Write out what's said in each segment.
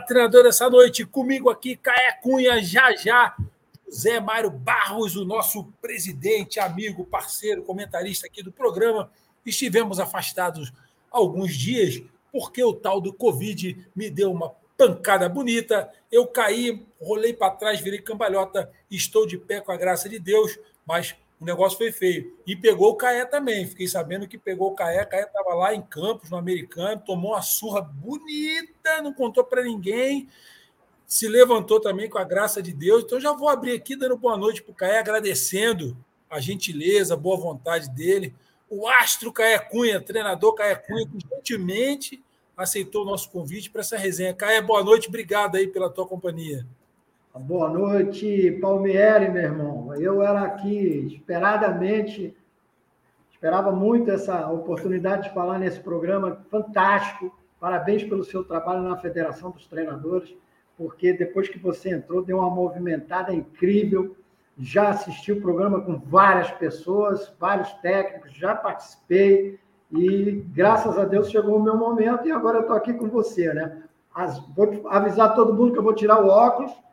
Treinador, essa noite comigo aqui, Caé Cunha, já já. Zé Mário Barros, o nosso presidente, amigo, parceiro, comentarista aqui do programa. Estivemos afastados alguns dias porque o tal do Covid me deu uma pancada bonita. Eu caí, rolei para trás, virei cambalhota, estou de pé com a graça de Deus, mas o negócio foi feio. E pegou o Caé também. Fiquei sabendo que pegou o Caé. Caé estava lá em Campos, no americano, tomou uma surra bonita, não contou para ninguém. Se levantou também com a graça de Deus. Então já vou abrir aqui dando boa noite para o Caé, agradecendo a gentileza, a boa vontade dele. O astro Caé Cunha, treinador Caé Cunha, que gentilmente aceitou o nosso convite para essa resenha. Caé, boa noite, obrigado aí pela tua companhia. Boa noite, Palmieri, meu irmão. Eu era aqui esperadamente, esperava muito essa oportunidade de falar nesse programa fantástico. Parabéns pelo seu trabalho na Federação dos Treinadores, porque depois que você entrou, deu uma movimentada incrível. Já assisti o programa com várias pessoas, vários técnicos, já participei e graças a Deus chegou o meu momento e agora eu estou aqui com você, né? As, vou avisar todo mundo que eu vou tirar o óculos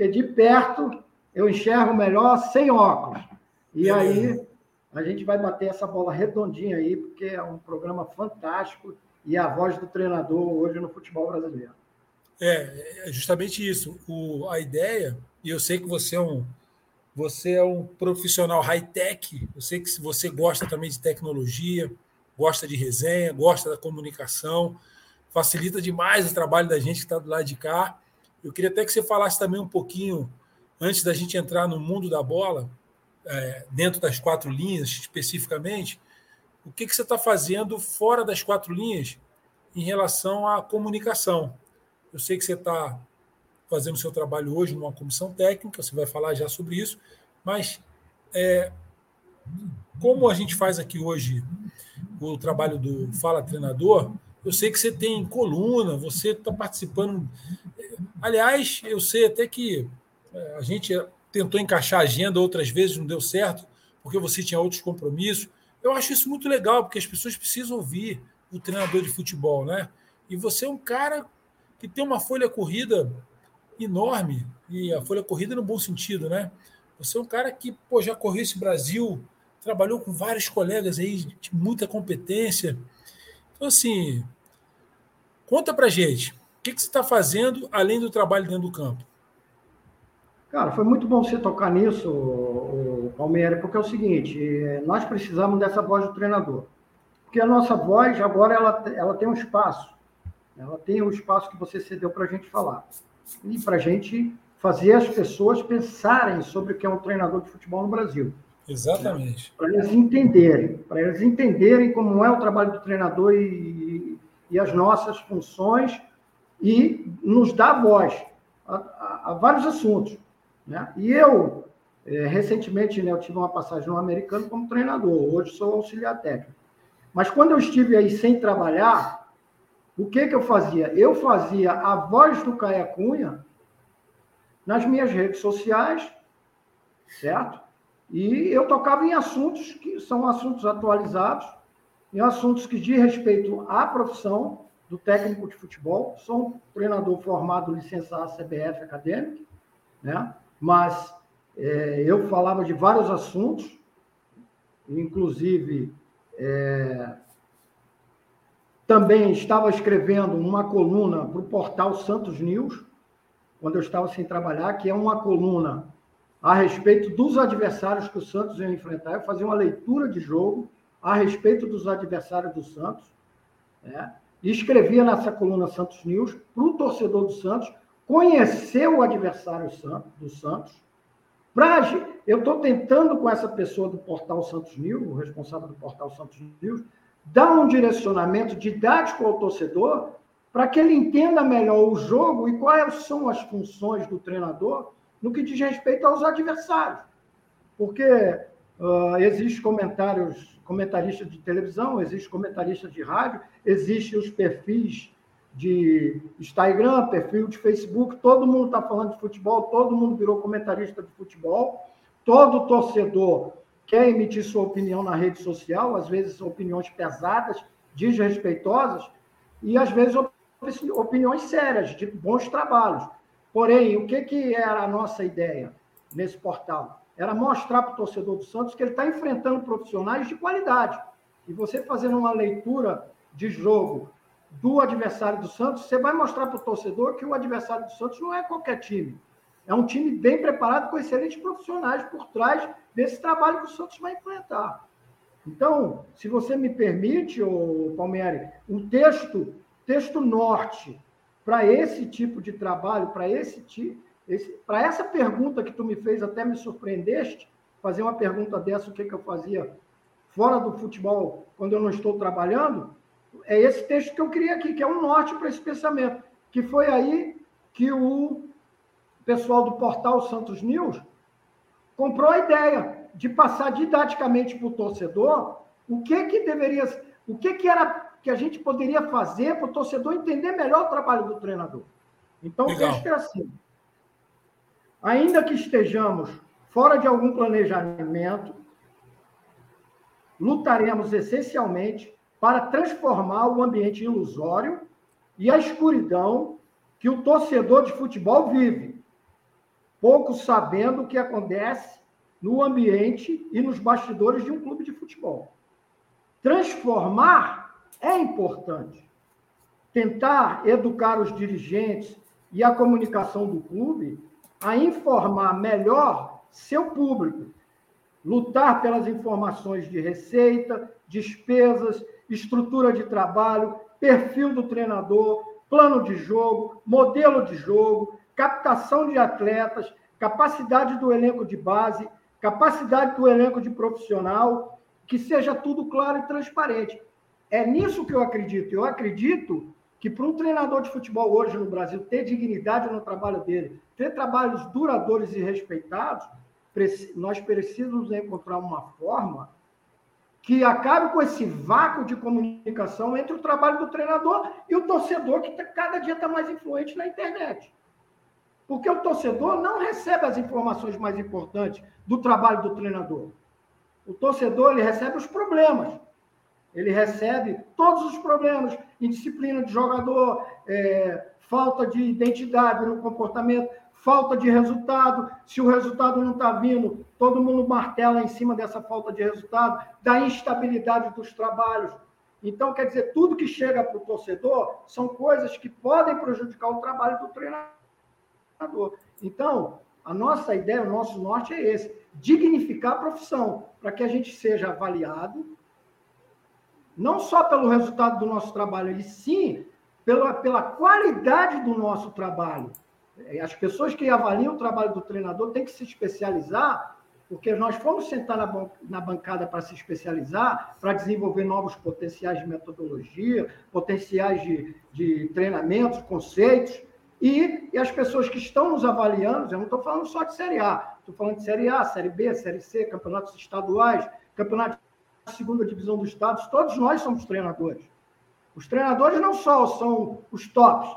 porque de perto eu enxergo melhor sem óculos. E aí a gente vai bater essa bola redondinha aí, porque é um programa fantástico e a voz do treinador hoje no futebol brasileiro. É, é justamente isso. O, a ideia, e eu sei que você é um, você é um profissional high-tech, eu sei que você gosta também de tecnologia, gosta de resenha, gosta da comunicação, facilita demais o trabalho da gente que está do lado de cá. Eu queria até que você falasse também um pouquinho, antes da gente entrar no mundo da bola, é, dentro das quatro linhas especificamente, o que, que você está fazendo fora das quatro linhas em relação à comunicação. Eu sei que você está fazendo seu trabalho hoje numa comissão técnica, você vai falar já sobre isso, mas é, como a gente faz aqui hoje o trabalho do Fala Treinador, eu sei que você tem coluna, você está participando. Aliás, eu sei até que é, a gente tentou encaixar a agenda outras vezes, não deu certo, porque você tinha outros compromissos. Eu acho isso muito legal, porque as pessoas precisam ouvir o treinador de futebol, né? E você é um cara que tem uma folha corrida enorme, e a folha corrida no bom sentido, né? Você é um cara que pô, já correu esse Brasil, trabalhou com vários colegas aí de muita competência. Então, assim, conta pra gente, o que, que você está fazendo além do trabalho dentro do campo? Cara, foi muito bom você tocar nisso, o Palmeiras, porque é o seguinte, é, nós precisamos dessa voz do treinador. Porque a nossa voz, agora, ela, ela tem um espaço. Ela tem o um espaço que você cedeu para a gente falar. E para a gente fazer as pessoas pensarem sobre o que é um treinador de futebol no Brasil. Exatamente. Para eles entenderem, para eles entenderem como é o trabalho do treinador e, e as nossas funções e nos dar voz a, a, a vários assuntos. Né? E eu, é, recentemente, né, eu tive uma passagem no americano como treinador, hoje sou auxiliar técnico. Mas quando eu estive aí sem trabalhar, o que, que eu fazia? Eu fazia a voz do Caia Cunha nas minhas redes sociais, certo? E eu tocava em assuntos que são assuntos atualizados, em assuntos que diz respeito à profissão do técnico de futebol. Sou um treinador formado, licenciado CBF acadêmico, né? mas é, eu falava de vários assuntos, inclusive é, também estava escrevendo uma coluna para o portal Santos News, quando eu estava sem trabalhar, que é uma coluna a respeito dos adversários que o Santos ia enfrentar. Eu fazia uma leitura de jogo a respeito dos adversários do Santos. Né? E escrevia nessa coluna Santos News para o torcedor do Santos conhecer o adversário do Santos. Pra, eu estou tentando com essa pessoa do portal Santos News, o responsável do portal Santos News, dar um direcionamento didático ao torcedor para que ele entenda melhor o jogo e quais são as funções do treinador no que diz respeito aos adversários. Porque uh, existem comentários, comentaristas de televisão, existem comentaristas de rádio, existem os perfis de Instagram, perfil de Facebook, todo mundo está falando de futebol, todo mundo virou comentarista de futebol, todo torcedor quer emitir sua opinião na rede social, às vezes opiniões pesadas, desrespeitosas, e às vezes opiniões sérias, de bons trabalhos. Porém, o que, que era a nossa ideia nesse portal? Era mostrar para o torcedor do Santos que ele está enfrentando profissionais de qualidade. E você fazendo uma leitura de jogo do adversário do Santos, você vai mostrar para o torcedor que o adversário do Santos não é qualquer time. É um time bem preparado, com excelentes profissionais por trás desse trabalho que o Santos vai enfrentar. Então, se você me permite, ô Palmieri, um texto, texto norte para esse tipo de trabalho, para esse tipo, para essa pergunta que tu me fez, até me surpreendeste, fazer uma pergunta dessa, o que, que eu fazia fora do futebol quando eu não estou trabalhando, é esse texto que eu queria aqui, que é um norte para esse pensamento, que foi aí que o pessoal do portal Santos News comprou a ideia de passar didaticamente para o torcedor o que que deveria, o que que era que a gente poderia fazer para o torcedor entender melhor o trabalho do treinador. Então, Legal. o texto é assim. Ainda que estejamos fora de algum planejamento, lutaremos essencialmente para transformar o ambiente ilusório e a escuridão que o torcedor de futebol vive, pouco sabendo o que acontece no ambiente e nos bastidores de um clube de futebol. Transformar é importante. Tentar educar os dirigentes e a comunicação do clube a informar melhor seu público, lutar pelas informações de receita, despesas, estrutura de trabalho, perfil do treinador, plano de jogo, modelo de jogo, captação de atletas, capacidade do elenco de base, capacidade do elenco de profissional, que seja tudo claro e transparente. É nisso que eu acredito. Eu acredito que para um treinador de futebol hoje no Brasil ter dignidade no trabalho dele, ter trabalhos duradouros e respeitados, nós precisamos encontrar uma forma que acabe com esse vácuo de comunicação entre o trabalho do treinador e o torcedor, que tá, cada dia está mais influente na internet. Porque o torcedor não recebe as informações mais importantes do trabalho do treinador. O torcedor ele recebe os problemas. Ele recebe todos os problemas, indisciplina de jogador, é, falta de identidade no comportamento, falta de resultado. Se o resultado não está vindo, todo mundo martela em cima dessa falta de resultado, da instabilidade dos trabalhos. Então, quer dizer, tudo que chega para o torcedor são coisas que podem prejudicar o trabalho do treinador. Então, a nossa ideia, o nosso norte é esse: dignificar a profissão, para que a gente seja avaliado, não só pelo resultado do nosso trabalho, e sim pela, pela qualidade do nosso trabalho. É, as pessoas que avaliam o trabalho do treinador têm que se especializar, porque nós fomos sentar na, na bancada para se especializar, para desenvolver novos potenciais de metodologia, potenciais de, de treinamentos, conceitos, e, e, as pessoas que estão nos avaliando, eu não estou falando só de Série A, estou falando de Série A, Série B, Série C, campeonatos estaduais, campeonato de segunda divisão dos estados, todos nós somos treinadores. Os treinadores não só são os tops,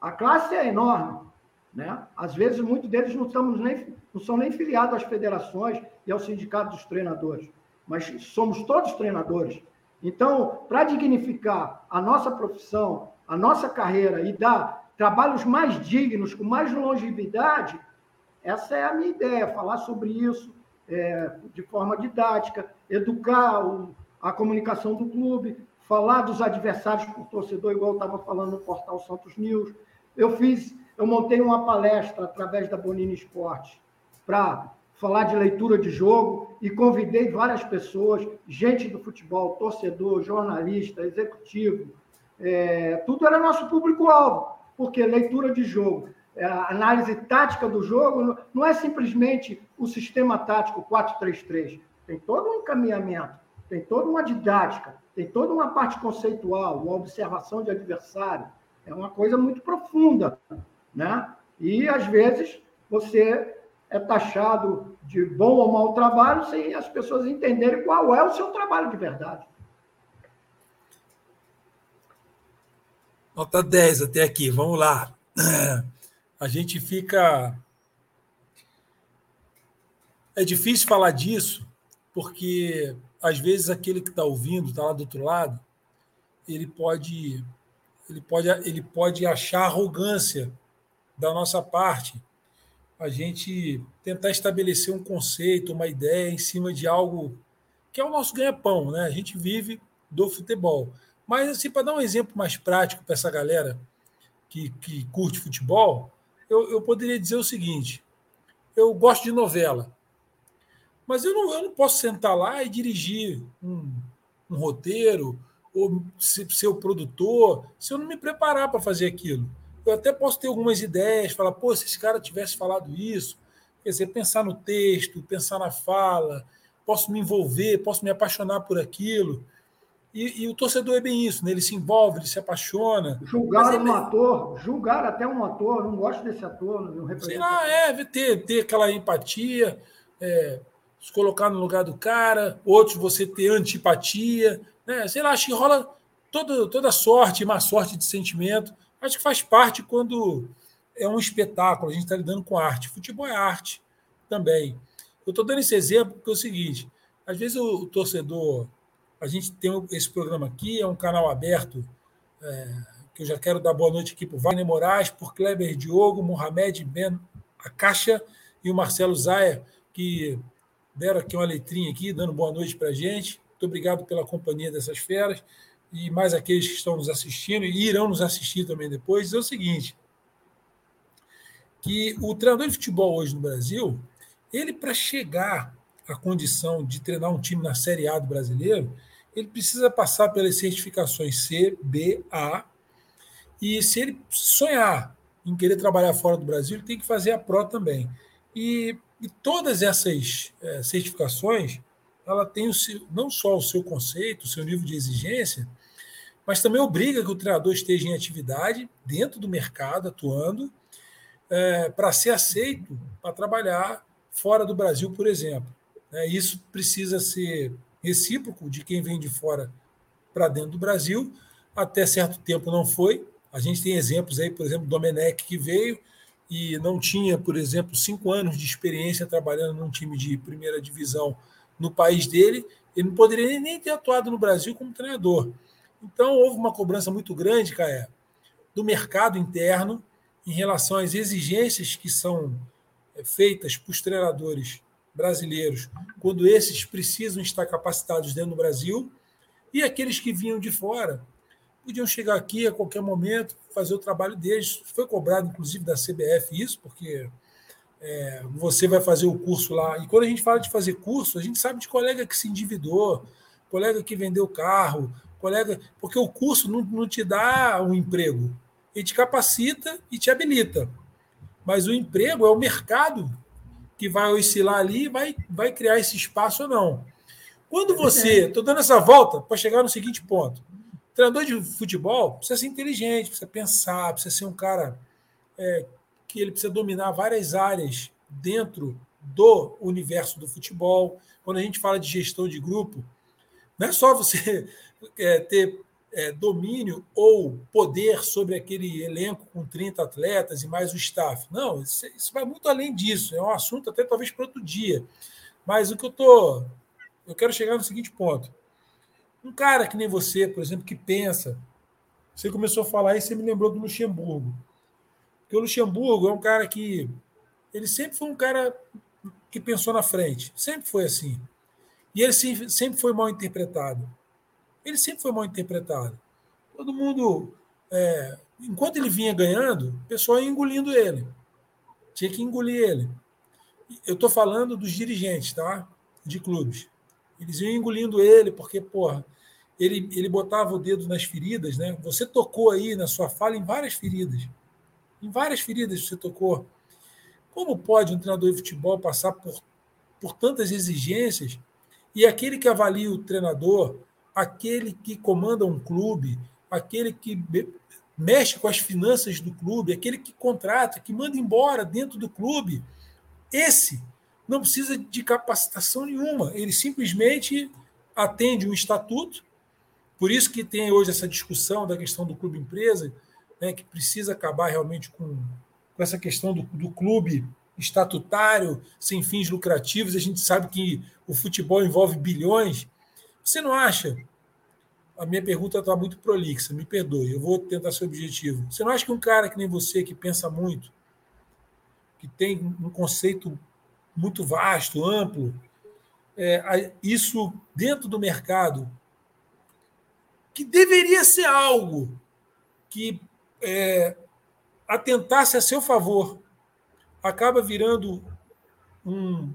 a classe é enorme. Né? Às vezes, muitos deles não, estamos nem, não são nem filiados às federações e aos sindicatos dos treinadores, mas somos todos treinadores. Então, para dignificar a nossa profissão, a nossa carreira e dar trabalhos mais dignos, com mais longevidade, essa é a minha ideia, falar sobre isso é, de forma didática, educar o, a comunicação do clube, falar dos adversários o torcedor, igual estava falando no portal Santos News. Eu fiz eu montei uma palestra através da Bonini Esporte para falar de leitura de jogo e convidei várias pessoas, gente do futebol, torcedor, jornalista, executivo, é, tudo era nosso público-alvo, porque leitura de jogo, é, análise tática do jogo não é simplesmente o sistema tático 4-3-3, tem todo um encaminhamento, tem toda uma didática, tem toda uma parte conceitual, uma observação de adversário, é uma coisa muito profunda né? E às vezes você é taxado de bom ou mau trabalho sem as pessoas entenderem qual é o seu trabalho de verdade. Nota 10 até aqui, vamos lá. A gente fica. É difícil falar disso, porque às vezes aquele que está ouvindo, está lá do outro lado, ele pode ele pode, ele pode achar arrogância da nossa parte a gente tentar estabelecer um conceito, uma ideia em cima de algo que é o nosso ganha-pão, né? A gente vive do futebol. Mas, assim, para dar um exemplo mais prático para essa galera que, que curte futebol, eu, eu poderia dizer o seguinte: eu gosto de novela, mas eu não, eu não posso sentar lá e dirigir um, um roteiro ou ser o produtor se eu não me preparar para fazer aquilo. Eu até posso ter algumas ideias, falar, pô, se esse cara tivesse falado isso, quer dizer, pensar no texto, pensar na fala, posso me envolver, posso me apaixonar por aquilo. E, e, o torcedor é bem isso, né? ele se envolve, ele se apaixona. Julgar um ator, julgar até um ator, não gosto desse ator, não representa. Sei lá, é, ter, ter aquela empatia, é, se colocar no lugar do cara, outros você ter antipatia, né? sei lá, acho que rola toda, toda sorte, má sorte de sentimento. Acho que faz parte quando é um espetáculo, a gente está lidando com arte. Futebol é arte também. Eu estou dando esse exemplo porque é o seguinte: às vezes o, o torcedor a gente tem esse programa aqui, é um canal aberto, é, que eu já quero dar boa noite aqui para o Wagner Moraes, por Kleber Diogo, Mohamed Ben Acacha e o Marcelo Zaia, que deram aqui uma letrinha aqui, dando boa noite para a gente. Muito obrigado pela companhia dessas feras e mais aqueles que estão nos assistindo e irão nos assistir também depois. É o seguinte, que o treinador de futebol hoje no Brasil, ele para chegar à condição de treinar um time na Série A do brasileiro, ele precisa passar pelas certificações C, B, A. E se ele sonhar em querer trabalhar fora do Brasil, ele tem que fazer a PRO também. E, e todas essas é, certificações, ela tem o seu, não só o seu conceito, o seu nível de exigência, mas também obriga que o treinador esteja em atividade, dentro do mercado, atuando, é, para ser aceito para trabalhar fora do Brasil, por exemplo. É, isso precisa ser recíproco de quem vem de fora para dentro do Brasil. Até certo tempo não foi. A gente tem exemplos aí, por exemplo, Domenech que veio e não tinha, por exemplo, cinco anos de experiência trabalhando num time de primeira divisão no país dele. Ele não poderia nem ter atuado no Brasil como treinador. Então, houve uma cobrança muito grande, Caé, do mercado interno em relação às exigências que são é, feitas para os treinadores brasileiros, quando esses precisam estar capacitados dentro do Brasil, e aqueles que vinham de fora podiam chegar aqui a qualquer momento, fazer o trabalho deles. Foi cobrado, inclusive, da CBF isso, porque é, você vai fazer o curso lá. E quando a gente fala de fazer curso, a gente sabe de colega que se endividou, colega que vendeu carro, colega. Porque o curso não, não te dá um emprego, ele te capacita e te habilita. Mas o emprego é o mercado que vai oscilar ali e vai, vai criar esse espaço ou não. Quando você. Estou dando essa volta para chegar no seguinte ponto. Treinador de futebol precisa ser inteligente, precisa pensar, precisa ser um cara é, que ele precisa dominar várias áreas dentro do universo do futebol. Quando a gente fala de gestão de grupo, não é só você é, ter é, domínio ou poder sobre aquele elenco com 30 atletas e mais o staff. Não, isso, isso vai muito além disso. É um assunto até talvez para outro dia. Mas o que eu tô, eu quero chegar no seguinte ponto. Um cara que nem você, por exemplo, que pensa, você começou a falar e você me lembrou do Luxemburgo. Porque o Luxemburgo é um cara que ele sempre foi um cara que pensou na frente, sempre foi assim. E ele sempre foi mal interpretado ele sempre foi mal interpretado. Todo mundo, é, enquanto ele vinha ganhando, o pessoal ia engolindo ele. Tinha que engolir ele. Eu estou falando dos dirigentes, tá? De clubes. Eles iam engolindo ele, porque, porra, ele, ele botava o dedo nas feridas, né? Você tocou aí na sua fala em várias feridas. Em várias feridas você tocou. Como pode um treinador de futebol passar por, por tantas exigências e aquele que avalia o treinador, aquele que comanda um clube, aquele que mexe com as finanças do clube, aquele que contrata, que manda embora dentro do clube, esse não precisa de capacitação nenhuma, ele simplesmente atende um estatuto. Por isso que tem hoje essa discussão da questão do clube empresa, né, que precisa acabar realmente com, com essa questão do, do clube estatutário, sem fins lucrativos. A gente sabe que o futebol envolve bilhões você não acha a minha pergunta está muito prolixa, me perdoe, eu vou tentar ser objetivo. Você não acha que um cara que nem você, que pensa muito, que tem um conceito muito vasto, amplo, é, isso dentro do mercado, que deveria ser algo que é, atentasse a seu favor, acaba virando um,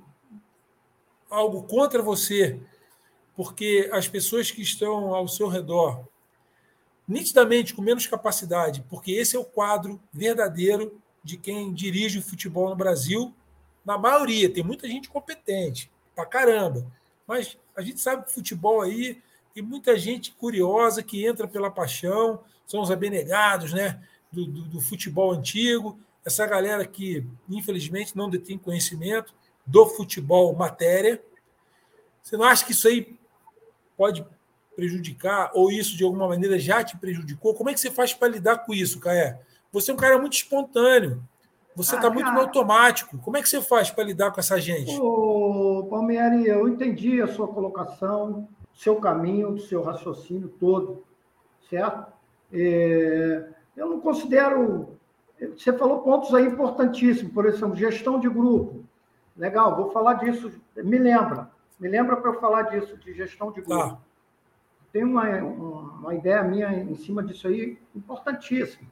algo contra você, porque as pessoas que estão ao seu redor, nitidamente com menos capacidade, porque esse é o quadro verdadeiro de quem dirige o futebol no Brasil, na maioria, tem muita gente competente, pra caramba, mas a gente sabe que futebol aí tem muita gente curiosa que entra pela paixão, são os abnegados né, do, do, do futebol antigo, essa galera que, infelizmente, não detém conhecimento do futebol matéria. Você não acha que isso aí pode prejudicar, ou isso de alguma maneira já te prejudicou? Como é que você faz para lidar com isso, Caé? Você é um cara muito espontâneo. Você está ah, muito no automático. Como é que você faz para lidar com essa gente? Ô, Palmieri, eu entendi a sua colocação, seu caminho, seu raciocínio todo, certo? É, eu não considero você falou pontos aí importantíssimos, por exemplo, gestão de grupo. Legal, vou falar disso. Me lembra, me lembra para eu falar disso, de gestão de grupo. Tá. Tem uma, uma ideia minha em cima disso aí importantíssima.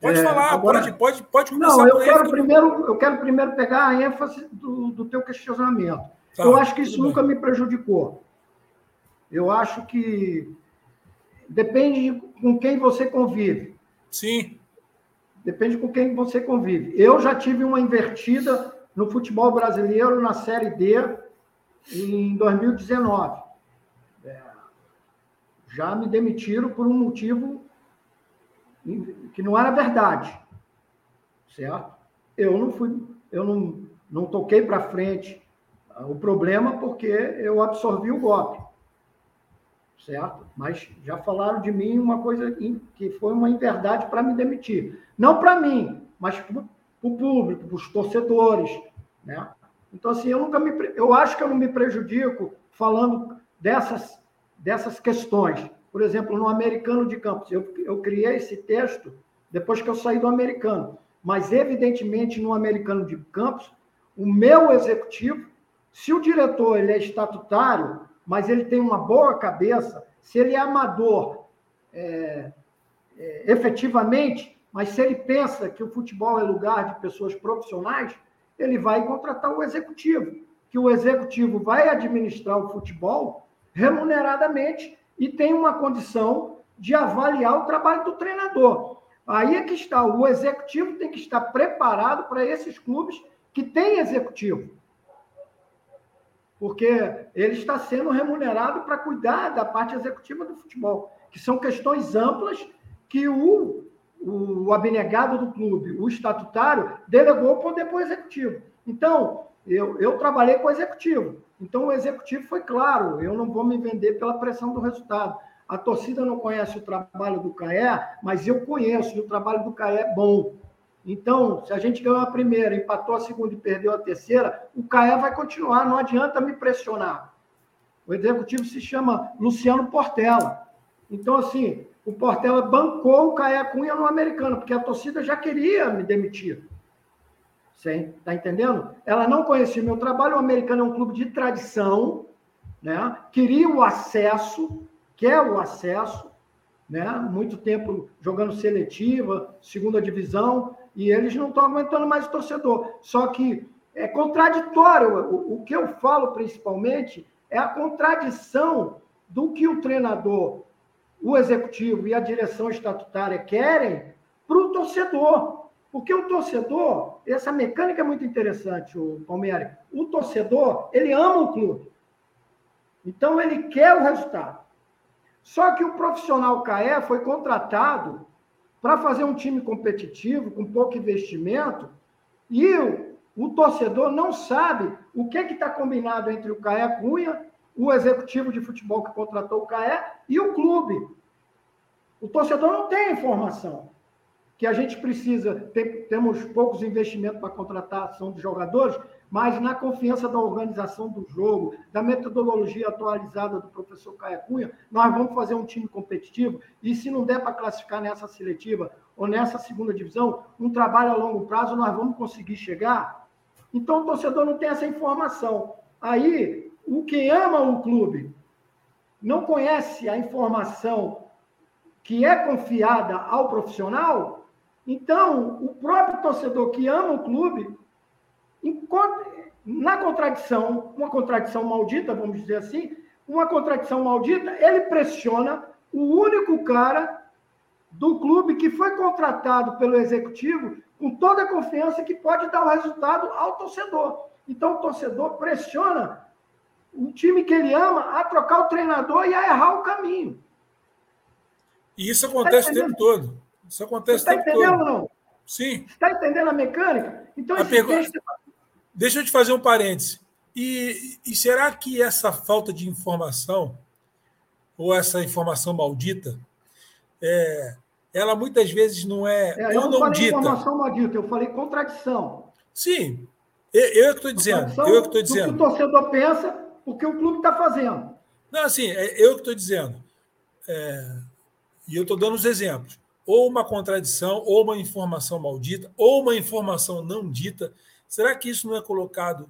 Pode é, falar, agora, pode, pode, pode começar. Não, eu quero, primeiro, eu quero primeiro pegar a ênfase do, do teu questionamento. Tá, eu acho que isso nunca bem. me prejudicou. Eu acho que depende de com quem você convive. Sim. Depende com quem você convive. Eu já tive uma invertida no futebol brasileiro na Série D em 2019. É, já me demitiram por um motivo que não era verdade. Certo? Eu não fui, eu não, não toquei para frente o problema porque eu absorvi o golpe certo? Mas já falaram de mim uma coisa que foi uma inverdade para me demitir. Não para mim, mas para o público, para os torcedores, né? Então, assim, eu nunca me. Eu acho que eu não me prejudico falando dessas, dessas questões. Por exemplo, no Americano de Campos, eu, eu criei esse texto depois que eu saí do Americano. Mas, evidentemente, no Americano de Campos, o meu executivo, se o diretor ele é estatutário, mas ele tem uma boa cabeça, se ele é amador é, é, efetivamente, mas se ele pensa que o futebol é lugar de pessoas profissionais, ele vai contratar o executivo, que o executivo vai administrar o futebol remuneradamente e tem uma condição de avaliar o trabalho do treinador. Aí é que está, o executivo tem que estar preparado para esses clubes que têm executivo porque ele está sendo remunerado para cuidar da parte executiva do futebol, que são questões amplas que o, o abnegado do clube, o estatutário, delegou para o executivo. Então, eu, eu trabalhei com o executivo. Então, o executivo foi claro: eu não vou me vender pela pressão do resultado. A torcida não conhece o trabalho do Caé, mas eu conheço, e o trabalho do Caé é bom. Então, se a gente ganhou a primeira, empatou a segunda e perdeu a terceira, o CAE vai continuar, não adianta me pressionar. O executivo se chama Luciano Portela. Então, assim, o Portela bancou o Caé Cunha no americano, porque a torcida já queria me demitir. Você está entendendo? Ela não conhecia meu trabalho. O americano é um clube de tradição, né? queria o acesso, quer o acesso, né? muito tempo jogando seletiva, segunda divisão, e eles não estão aguentando mais o torcedor. Só que é contraditório. O, o que eu falo principalmente é a contradição do que o treinador, o executivo e a direção estatutária querem para o torcedor. Porque o torcedor, essa mecânica é muito interessante, o Palmeiras. O torcedor, ele ama o clube. Então, ele quer o resultado. Só que o profissional CAE foi contratado para fazer um time competitivo, com pouco investimento, e o, o torcedor não sabe o que é está combinado entre o Caé Cunha, o executivo de futebol que contratou o Caé, e o clube. O torcedor não tem informação. Que a gente precisa, ter, temos poucos investimentos para contratação de jogadores, mas na confiança da organização do jogo, da metodologia atualizada do professor Caia Cunha, nós vamos fazer um time competitivo e se não der para classificar nessa seletiva ou nessa segunda divisão, um trabalho a longo prazo nós vamos conseguir chegar. Então o torcedor não tem essa informação. Aí, o que ama o clube não conhece a informação que é confiada ao profissional, então o próprio torcedor que ama o clube na contradição, uma contradição maldita, vamos dizer assim, uma contradição maldita, ele pressiona o único cara do clube que foi contratado pelo executivo com toda a confiança que pode dar o resultado ao torcedor. Então o torcedor pressiona o time que ele ama a trocar o treinador e a errar o caminho. E isso acontece tá o tempo todo. Isso acontece Você. Está entendendo não? Sim. Está entendendo a mecânica? Então, a pergunta... Deixa eu te fazer um parêntese. E, e será que essa falta de informação, ou essa informação maldita, é, ela muitas vezes não é. é eu não, falei dita. informação maldita, eu falei contradição. Sim, eu, eu que estou dizendo. Eu que estou dizendo. O que o torcedor pensa, o que o clube está fazendo. Não, assim, é eu que estou dizendo. É, e eu estou dando os exemplos. Ou uma contradição, ou uma informação maldita, ou uma informação não dita. Será que isso não é colocado,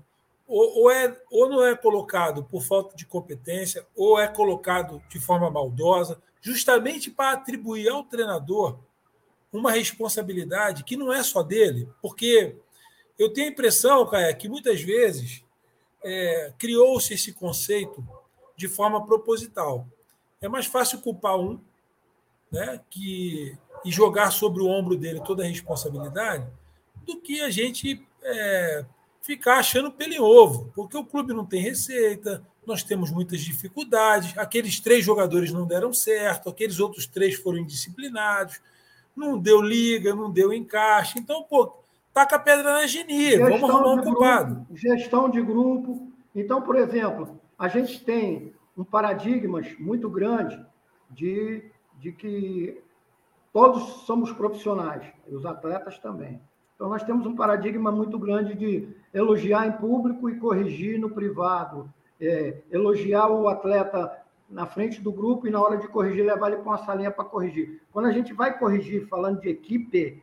ou, ou, é, ou não é colocado por falta de competência, ou é colocado de forma maldosa, justamente para atribuir ao treinador uma responsabilidade que não é só dele? Porque eu tenho a impressão, Caia, que muitas vezes é, criou-se esse conceito de forma proposital. É mais fácil culpar um né, que, e jogar sobre o ombro dele toda a responsabilidade do que a gente é, ficar achando pelo em ovo, porque o clube não tem receita, nós temos muitas dificuldades, aqueles três jogadores não deram certo, aqueles outros três foram indisciplinados, não deu liga, não deu encaixe. Então, pô, taca a pedra na genia, vamos arrumar um culpado. Grupo, gestão de grupo. Então, por exemplo, a gente tem um paradigma muito grande de, de que todos somos profissionais, os atletas também. Então, nós temos um paradigma muito grande de elogiar em público e corrigir no privado. É, elogiar o atleta na frente do grupo e na hora de corrigir, levar ele para uma salinha para corrigir. Quando a gente vai corrigir falando de equipe,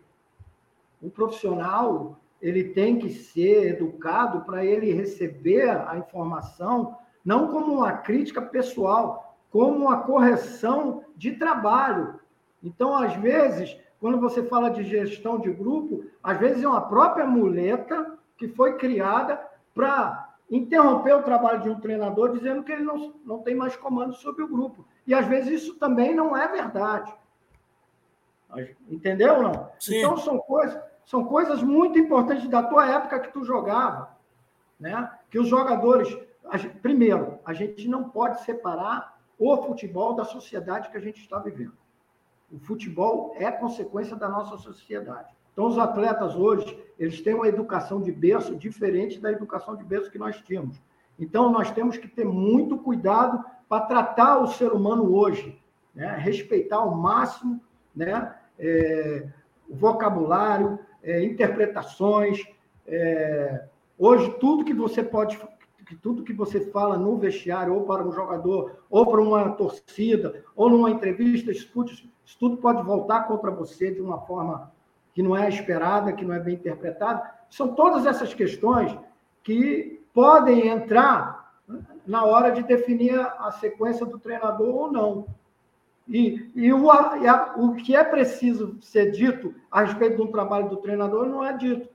o profissional ele tem que ser educado para ele receber a informação não como uma crítica pessoal, como uma correção de trabalho. Então, às vezes, quando você fala de gestão de grupo, às vezes é uma própria muleta que foi criada para interromper o trabalho de um treinador, dizendo que ele não, não tem mais comando sobre o grupo. E às vezes isso também não é verdade. Entendeu ou não? Sim. Então são coisas, são coisas muito importantes da tua época que tu jogava. Né? Que os jogadores. Primeiro, a gente não pode separar o futebol da sociedade que a gente está vivendo. O futebol é consequência da nossa sociedade. Então, os atletas hoje, eles têm uma educação de berço diferente da educação de berço que nós tínhamos. Então, nós temos que ter muito cuidado para tratar o ser humano hoje, né? respeitar ao máximo né? É, o vocabulário, é, interpretações. É, hoje, tudo que você pode que tudo que você fala no vestiário, ou para um jogador, ou para uma torcida, ou numa entrevista, isso, isso tudo pode voltar contra você de uma forma que não é esperada, que não é bem interpretada. São todas essas questões que podem entrar na hora de definir a sequência do treinador ou não. E, e, o, e a, o que é preciso ser dito a respeito de um trabalho do treinador não é dito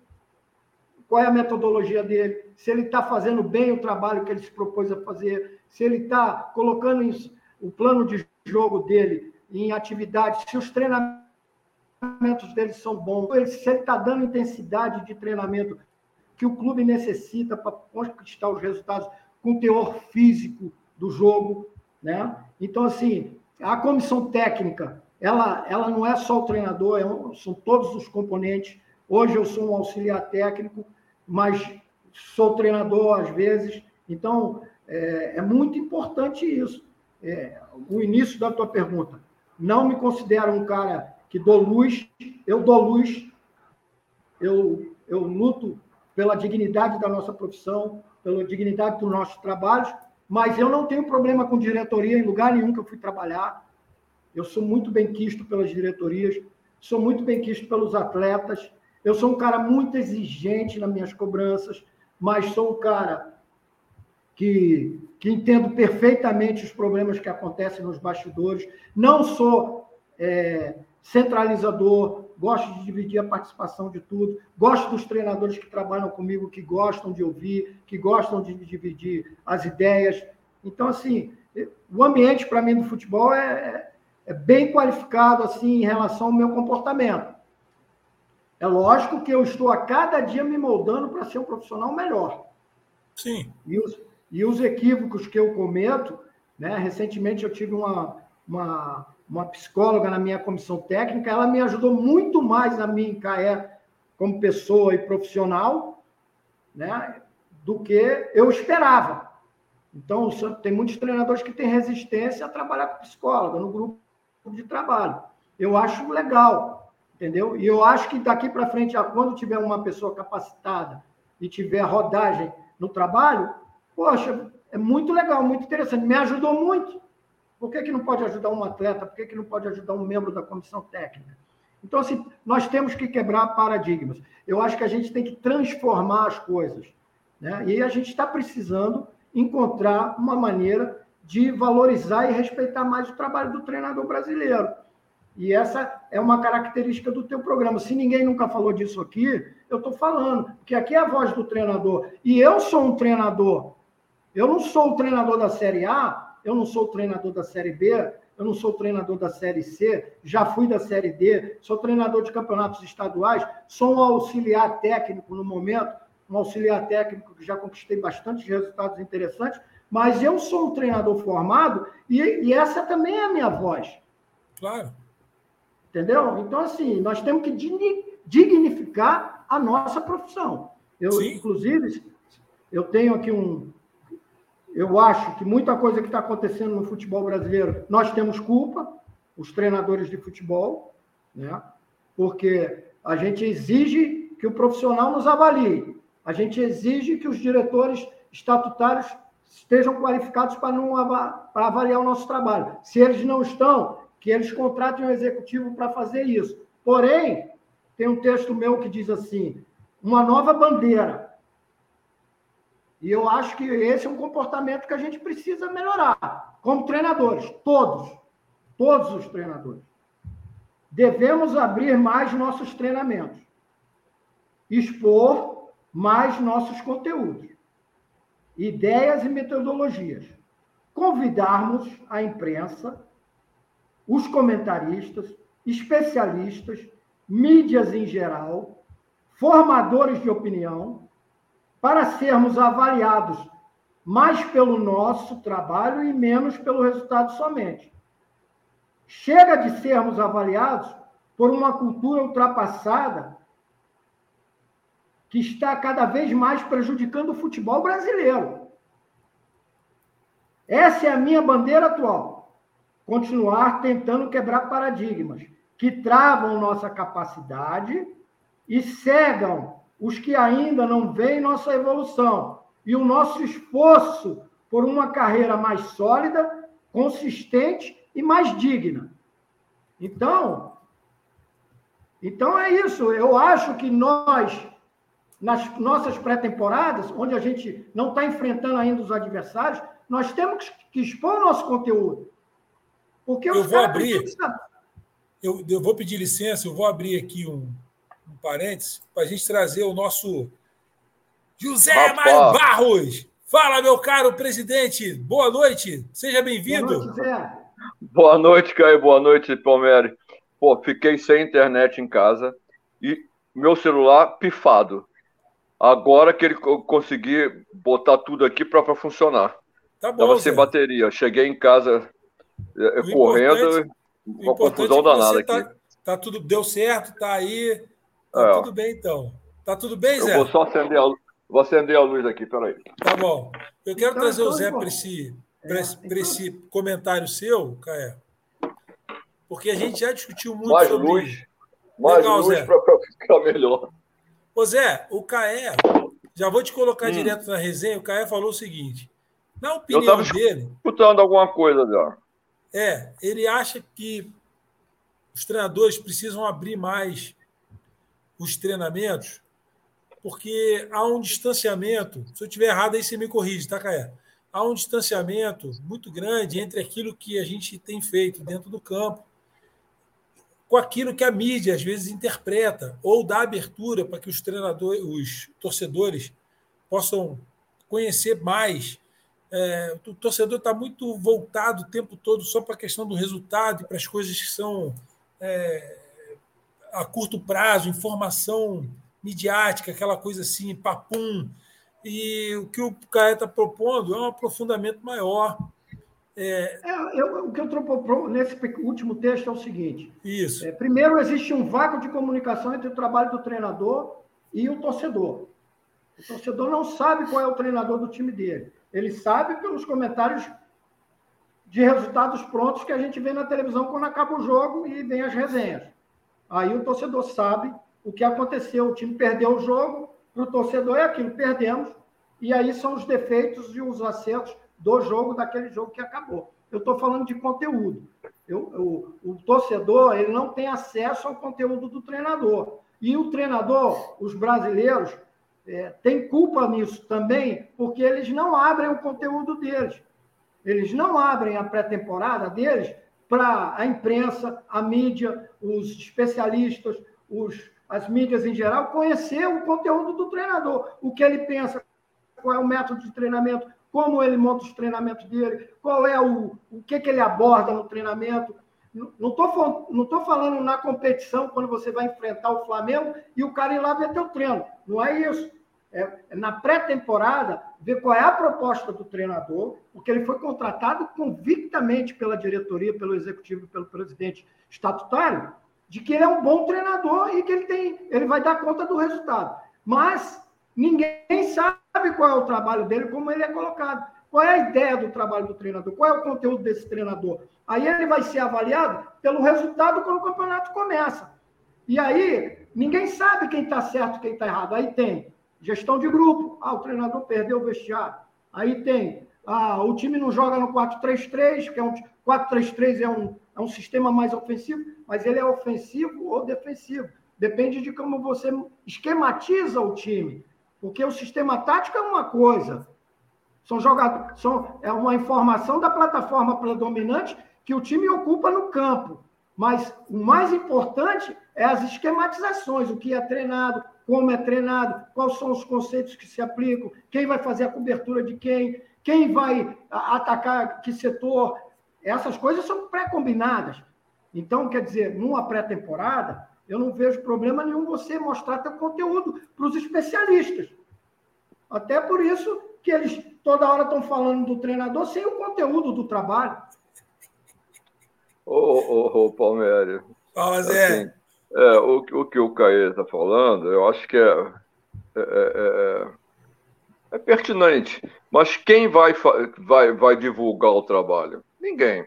qual é a metodologia dele, se ele está fazendo bem o trabalho que ele se propôs a fazer, se ele está colocando isso, o plano de jogo dele em atividade, se os treinamentos dele são bons, se ele está dando intensidade de treinamento que o clube necessita para conquistar os resultados com o teor físico do jogo, né? Então, assim, a comissão técnica, ela, ela não é só o treinador, é são todos os componentes. Hoje eu sou um auxiliar técnico, mas sou treinador às vezes. Então, é, é muito importante isso. É, o início da tua pergunta. Não me considero um cara que dou luz, eu dou luz, eu, eu luto pela dignidade da nossa profissão, pela dignidade dos nossos trabalhos, mas eu não tenho problema com diretoria em lugar nenhum que eu fui trabalhar. Eu sou muito bem quisto pelas diretorias, sou muito bem quisto pelos atletas. Eu sou um cara muito exigente nas minhas cobranças, mas sou um cara que, que entendo perfeitamente os problemas que acontecem nos bastidores. Não sou é, centralizador, gosto de dividir a participação de tudo, gosto dos treinadores que trabalham comigo, que gostam de ouvir, que gostam de dividir as ideias. Então, assim, o ambiente para mim do futebol é, é, bem qualificado assim em relação ao meu comportamento. É lógico que eu estou a cada dia me moldando para ser um profissional melhor. Sim. E os, e os equívocos que eu cometo, né? Recentemente eu tive uma, uma uma psicóloga na minha comissão técnica, ela me ajudou muito mais a mim cair como pessoa e profissional, né, do que eu esperava. Então, tem muitos treinadores que têm resistência a trabalhar com psicóloga no grupo de trabalho. Eu acho legal, entendeu? E eu acho que daqui para frente, quando tiver uma pessoa capacitada e tiver rodagem no trabalho, poxa, é muito legal, muito interessante. Me ajudou muito. Por que, que não pode ajudar um atleta? Por que, que não pode ajudar um membro da comissão técnica? Então, assim, nós temos que quebrar paradigmas. Eu acho que a gente tem que transformar as coisas. Né? E a gente está precisando encontrar uma maneira de valorizar e respeitar mais o trabalho do treinador brasileiro. E essa é uma característica do teu programa. Se ninguém nunca falou disso aqui, eu estou falando, porque aqui é a voz do treinador. E eu sou um treinador. Eu não sou o treinador da Série A eu não sou treinador da Série B, eu não sou treinador da Série C, já fui da Série D, sou treinador de campeonatos estaduais, sou um auxiliar técnico no momento, um auxiliar técnico que já conquistei bastante resultados interessantes, mas eu sou um treinador formado e, e essa também é a minha voz. Claro. Entendeu? Então, assim, nós temos que dignificar a nossa profissão. Eu, Sim. inclusive, eu tenho aqui um, eu acho que muita coisa que está acontecendo no futebol brasileiro, nós temos culpa, os treinadores de futebol, né? porque a gente exige que o profissional nos avalie, a gente exige que os diretores estatutários estejam qualificados para, não, para avaliar o nosso trabalho. Se eles não estão, que eles contratem um executivo para fazer isso. Porém, tem um texto meu que diz assim: uma nova bandeira e eu acho que esse é um comportamento que a gente precisa melhorar, como treinadores, todos, todos os treinadores. Devemos abrir mais nossos treinamentos, expor mais nossos conteúdos, ideias e metodologias, convidarmos a imprensa, os comentaristas, especialistas, mídias em geral, formadores de opinião, para sermos avaliados mais pelo nosso trabalho e menos pelo resultado somente. Chega de sermos avaliados por uma cultura ultrapassada que está cada vez mais prejudicando o futebol brasileiro. Essa é a minha bandeira atual. Continuar tentando quebrar paradigmas que travam nossa capacidade e cegam os que ainda não veem nossa evolução e o nosso esforço por uma carreira mais sólida, consistente e mais digna. Então, então é isso. Eu acho que nós, nas nossas pré-temporadas, onde a gente não está enfrentando ainda os adversários, nós temos que expor o nosso conteúdo. Porque eu vou abrir. Eu, eu vou pedir licença, eu vou abrir aqui um, um parênteses, para a gente trazer o nosso José Rapaz. Mário Barros. Fala, meu caro presidente. Boa noite. Seja bem-vindo. Boa noite, Zé. Boa noite, Caio. Boa noite, Palmeiras. Pô, fiquei sem internet em casa e meu celular pifado. Agora que ele consegui botar tudo aqui para funcionar. Tá bom, Tava Zé. sem bateria. Cheguei em casa o correndo, uma confusão é danada tá, aqui. Tá tudo, deu certo, tá aí, Tá é. tudo bem, então. Tá tudo bem, Zé? Eu vou só acender a, vou acender a luz aqui, peraí. Tá bom. Eu quero então, trazer então, o Zé para esse, é, esse, então... esse comentário seu, Caé. porque a gente já discutiu muito mais sobre luz, mais Legal, luz para ficar melhor. Ô Zé, o Caé, já vou te colocar hum. direto na resenha, o Caé falou o seguinte, na opinião Eu dele... escutando alguma coisa já. É, ele acha que os treinadores precisam abrir mais os treinamentos, porque há um distanciamento. Se eu estiver errado, aí você me corrige, tá, Caé? Há um distanciamento muito grande entre aquilo que a gente tem feito dentro do campo com aquilo que a mídia às vezes interpreta ou dá abertura para que os treinadores, os torcedores possam conhecer mais. É, o torcedor está muito voltado o tempo todo só para a questão do resultado e para as coisas que são é, a curto prazo, informação midiática, aquela coisa assim, papum. E o que o Caio está propondo é um aprofundamento maior. É... É, eu, o que eu tropo nesse último texto é o seguinte: Isso. É, primeiro, existe um vácuo de comunicação entre o trabalho do treinador e o torcedor. O torcedor não sabe qual é o treinador do time dele. Ele sabe pelos comentários de resultados prontos que a gente vê na televisão quando acaba o jogo e vem as resenhas. Aí o torcedor sabe o que aconteceu. O time perdeu o jogo, para o torcedor é aquilo, perdemos, e aí são os defeitos e os acertos do jogo, daquele jogo que acabou. Eu estou falando de conteúdo. Eu, eu, o torcedor ele não tem acesso ao conteúdo do treinador. E o treinador, os brasileiros, é, têm culpa nisso também, porque eles não abrem o conteúdo deles. Eles não abrem a pré-temporada deles para a imprensa, a mídia, os especialistas, os, as mídias em geral, conhecer o conteúdo do treinador, o que ele pensa, qual é o método de treinamento, como ele monta os treinamentos dele, qual é o, o que, que ele aborda no treinamento. Não estou não tô falando na competição, quando você vai enfrentar o Flamengo e o cara ir lá ver teu treino. Não é isso. É, é na pré-temporada, ver qual é a proposta do treinador, porque ele foi contratado convictamente pela diretoria, pelo executivo, pelo presidente estatutário, de que ele é um bom treinador e que ele tem, ele vai dar conta do resultado. Mas ninguém sabe qual é o trabalho dele, como ele é colocado. Qual é a ideia do trabalho do treinador? Qual é o conteúdo desse treinador? Aí ele vai ser avaliado pelo resultado quando o campeonato começa. E aí, ninguém sabe quem está certo e quem está errado. Aí tem gestão de grupo. Ah, o treinador perdeu o vestiário. Aí tem, ah, o time não joga no 4-3-3, que é um 4-3-3 é um, é um sistema mais ofensivo, mas ele é ofensivo ou defensivo. Depende de como você esquematiza o time. Porque o sistema tático é uma coisa. São jogadores, são, é uma informação da plataforma predominante que o time ocupa no campo. Mas o mais importante é as esquematizações, o que é treinado, como é treinado, quais são os conceitos que se aplicam, quem vai fazer a cobertura de quem, quem vai atacar que setor. Essas coisas são pré-combinadas. Então, quer dizer, numa pré-temporada, eu não vejo problema nenhum você mostrar teu conteúdo para os especialistas. Até por isso que eles toda hora estão falando do treinador sem o conteúdo do trabalho. Ô, ô, ô Palmeiras. Fala, Zé. Assim, é, o, o que o Caê está falando, eu acho que é, é, é, é, pertinente. Mas quem vai, vai, vai divulgar o trabalho? Ninguém.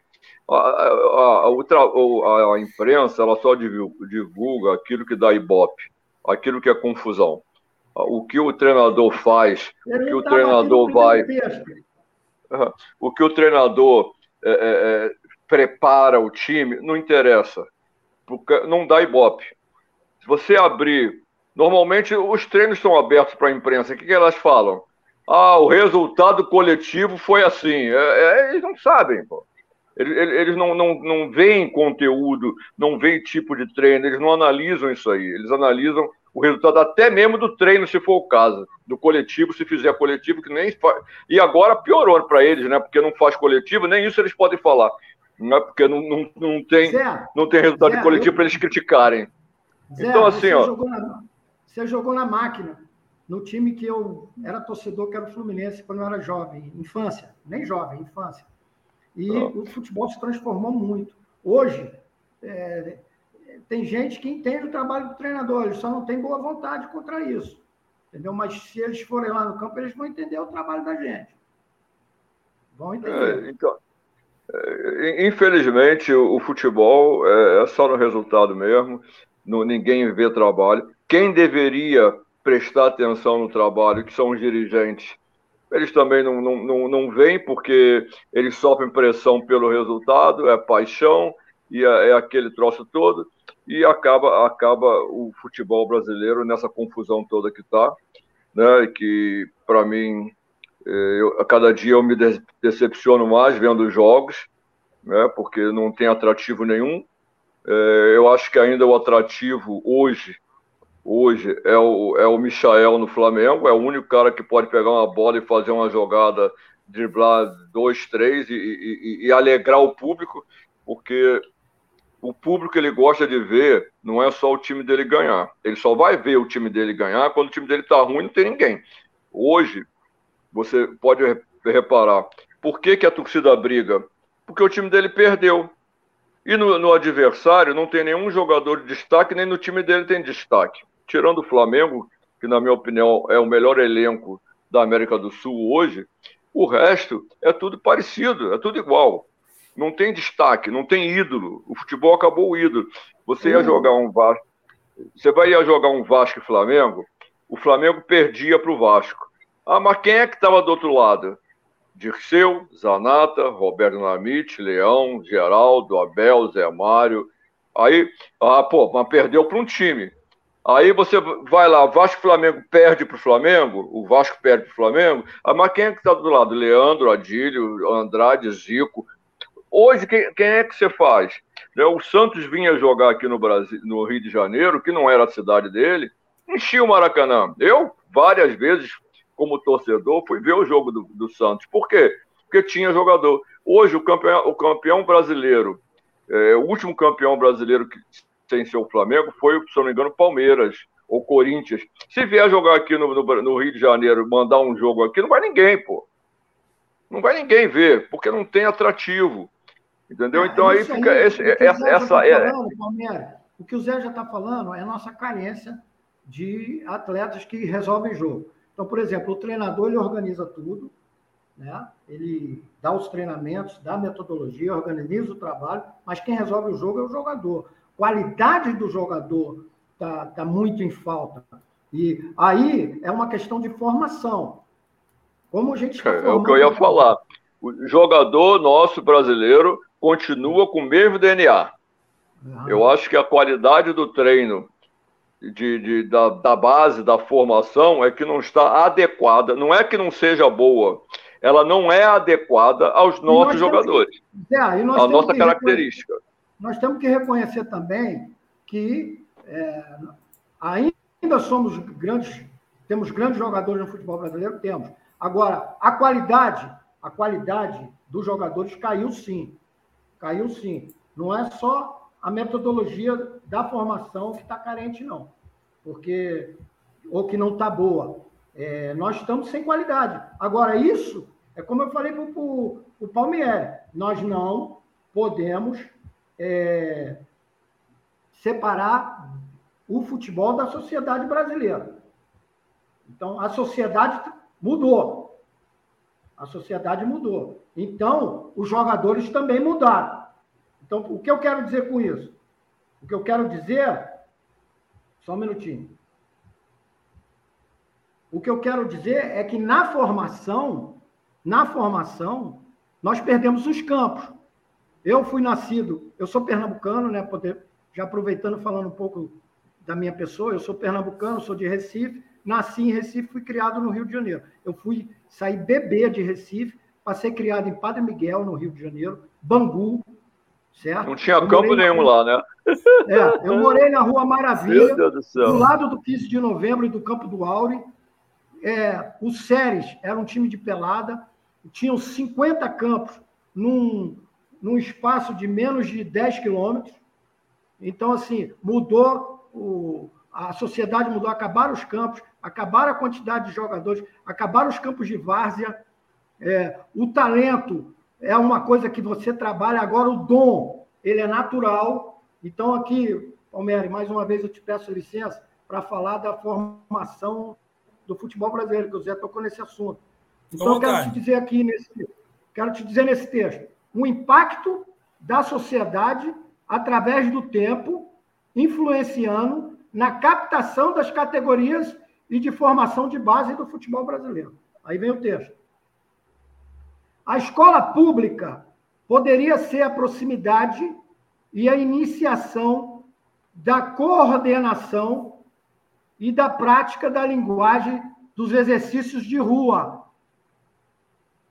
A, a, a, a, imprensa ela só divulga aquilo que dá ibope, aquilo que é confusão. O que o treinador faz, o que o treinador vai. O que o treinador é, é, é, prepara o time, não interessa. Não dá ibope. Se você abrir. Normalmente os treinos estão abertos para a imprensa. O que, que elas falam? Ah, o resultado coletivo foi assim. É, é, eles não sabem, pô. Eles, eles não, não, não veem conteúdo, não veem tipo de treino, eles não analisam isso aí. Eles analisam o resultado até mesmo do treino, se for o caso, do coletivo, se fizer coletivo, que nem faz. E agora piorou para eles, né? Porque não faz coletivo, nem isso eles podem falar. Não é porque não, não, não, tem, Zé, não tem resultado Zé, coletivo eu... para eles criticarem. Zé, então, assim, você ó. Jogou na, você jogou na máquina, no time que eu era torcedor, que era o Fluminense, quando eu era jovem, infância, nem jovem, infância. E o futebol se transformou muito. Hoje, é, tem gente que entende o trabalho do treinador, eles só não tem boa vontade contra isso. Entendeu? Mas se eles forem lá no campo, eles vão entender o trabalho da gente. Vão entender. É, então, É, infelizmente, o futebol é, é só no resultado mesmo, no, ninguém vê trabalho. Quem deveria prestar atenção no trabalho, que são os dirigentes, eles também não, não, não, não vêm porque eles sofrem pressão pelo resultado, é paixão e é, é aquele troço todo, e acaba, acaba o futebol brasileiro nessa confusão toda que está, né, que para mim eu, a cada dia eu me decepciono mais vendo os jogos, né, porque não tem atrativo nenhum. É, eu acho que ainda o atrativo hoje, hoje é o, é o Michael no Flamengo, é o único cara que pode pegar uma bola e fazer uma jogada, driblar dois, três e, e, e alegrar o público, porque o público ele gosta de ver não é só o time dele ganhar. Ele só vai ver o time dele ganhar quando o time dele tá ruim, não tem ninguém. Hoje, você pode reparar. Por que, que a torcida briga? Porque o time dele perdeu. E no, no, adversário não tem nenhum jogador de destaque, nem no time dele tem destaque. Tirando o Flamengo, que na minha opinião é o melhor elenco da América do Sul hoje, o resto é tudo parecido, é tudo igual. Não tem destaque, não tem ídolo. O futebol acabou o ídolo. Você ia uhum. jogar um Vasco, você vai ia jogar um Vasco e Flamengo, o Flamengo perdia para o Vasco. Ah, mas quem é que estava do outro lado? Dirceu, Zanata, Roberto Namite, Leão, Geraldo, Abel, Zé Mário. Aí, ah, pô, mas perdeu para um time. Aí você vai lá, Vasco Flamengo perde para o Flamengo, o Vasco perde para o Flamengo. Ah, mas quem é que está do lado? Leandro, Adílio, Andrade, Zico. Hoje, quem, quem é que você faz? Né, o Santos vinha jogar aqui no Brasil, no Rio de Janeiro, que não era a cidade dele, enchia o Maracanã. Eu, várias vezes, como torcedor, fui ver o jogo do, do Santos. Por quê? Porque tinha jogador. Hoje, o campeão, o campeão brasileiro, é, o último campeão brasileiro que sem ser o Flamengo foi, se não me engano, Palmeiras ou Corinthians. Se vier jogar aqui no, no, no, Rio de Janeiro, mandar um jogo aqui, não vai ninguém, pô. Não vai ninguém ver, porque não tem atrativo. Entendeu? Ah, então aí fica. Aí, esse, essa. essa tá é... falando, o que o Zé já está falando é a nossa carência de atletas que resolvem jogo. Então, por exemplo, o treinador ele organiza tudo, né? ele dá os treinamentos, dá a metodologia, organiza o trabalho, mas quem resolve o jogo é o jogador. Qualidade do jogador está tá muito em falta. E aí é uma questão de formação. Como a gente tá É o que eu ia falar. O jogador nosso brasileiro continua com o mesmo DNA. Uhum. Eu acho que a qualidade do treino de, de da, da, base, da formação, é que não está adequada. Não é que não seja boa, ela não é adequada aos nossos jogadores. Que, é, a nossa característica. Nós temos que reconhecer também que é, ainda somos grandes, temos grandes jogadores no futebol brasileiro, temos. Agora, a qualidade, a qualidade dos jogadores caiu sim. Caiu sim. Não é só a metodologia da formação que está carente, não. Porque, ou que não está boa. É, nós estamos sem qualidade. Agora, isso é como eu falei para o Palmieri, nós não podemos é, separar o futebol da sociedade brasileira. Então, a sociedade mudou. A sociedade mudou. Então, os jogadores também mudaram. Então, o que eu quero dizer com isso? O que eu quero dizer. Só um minutinho. O que eu quero dizer é que na formação, na formação, nós perdemos os campos. Eu fui nascido, eu sou pernambucano, né? Poder, já aproveitando falando um pouco da minha pessoa, eu sou pernambucano, sou de Recife, nasci em Recife, fui criado no Rio de Janeiro. Eu fui sair bebê de Recife, passei criado em Padre Miguel, no Rio de Janeiro, Bangu, certo? Não tinha eu campo nenhum lá, né? É, eu morei na Rua Maravilha, do, do, lado do 15 de novembro e do Campo do Aure. É, o Séries era um time de pelada, tinham 50 campos num, num espaço de menos de 10 quilômetros. Então, assim, mudou, o, a sociedade mudou, acabaram os campos, acabaram a quantidade de jogadores, acabaram os campos de várzea, é, o talento é uma coisa que você trabalha. Agora, o dom, ele é natural. Então, aqui, Palmeiras, mais uma vez eu te peço licença para falar da formação do futebol brasileiro, que o Zé tocou nesse assunto. Então, eu quero te dizer aqui, nesse, quero te dizer nesse texto, o impacto da sociedade através do tempo, influenciando na captação das categorias e de formação de base do futebol brasileiro. Aí vem o texto. A escola pública poderia ser a proximidade e a iniciação da coordenação e da prática da linguagem dos exercícios de rua,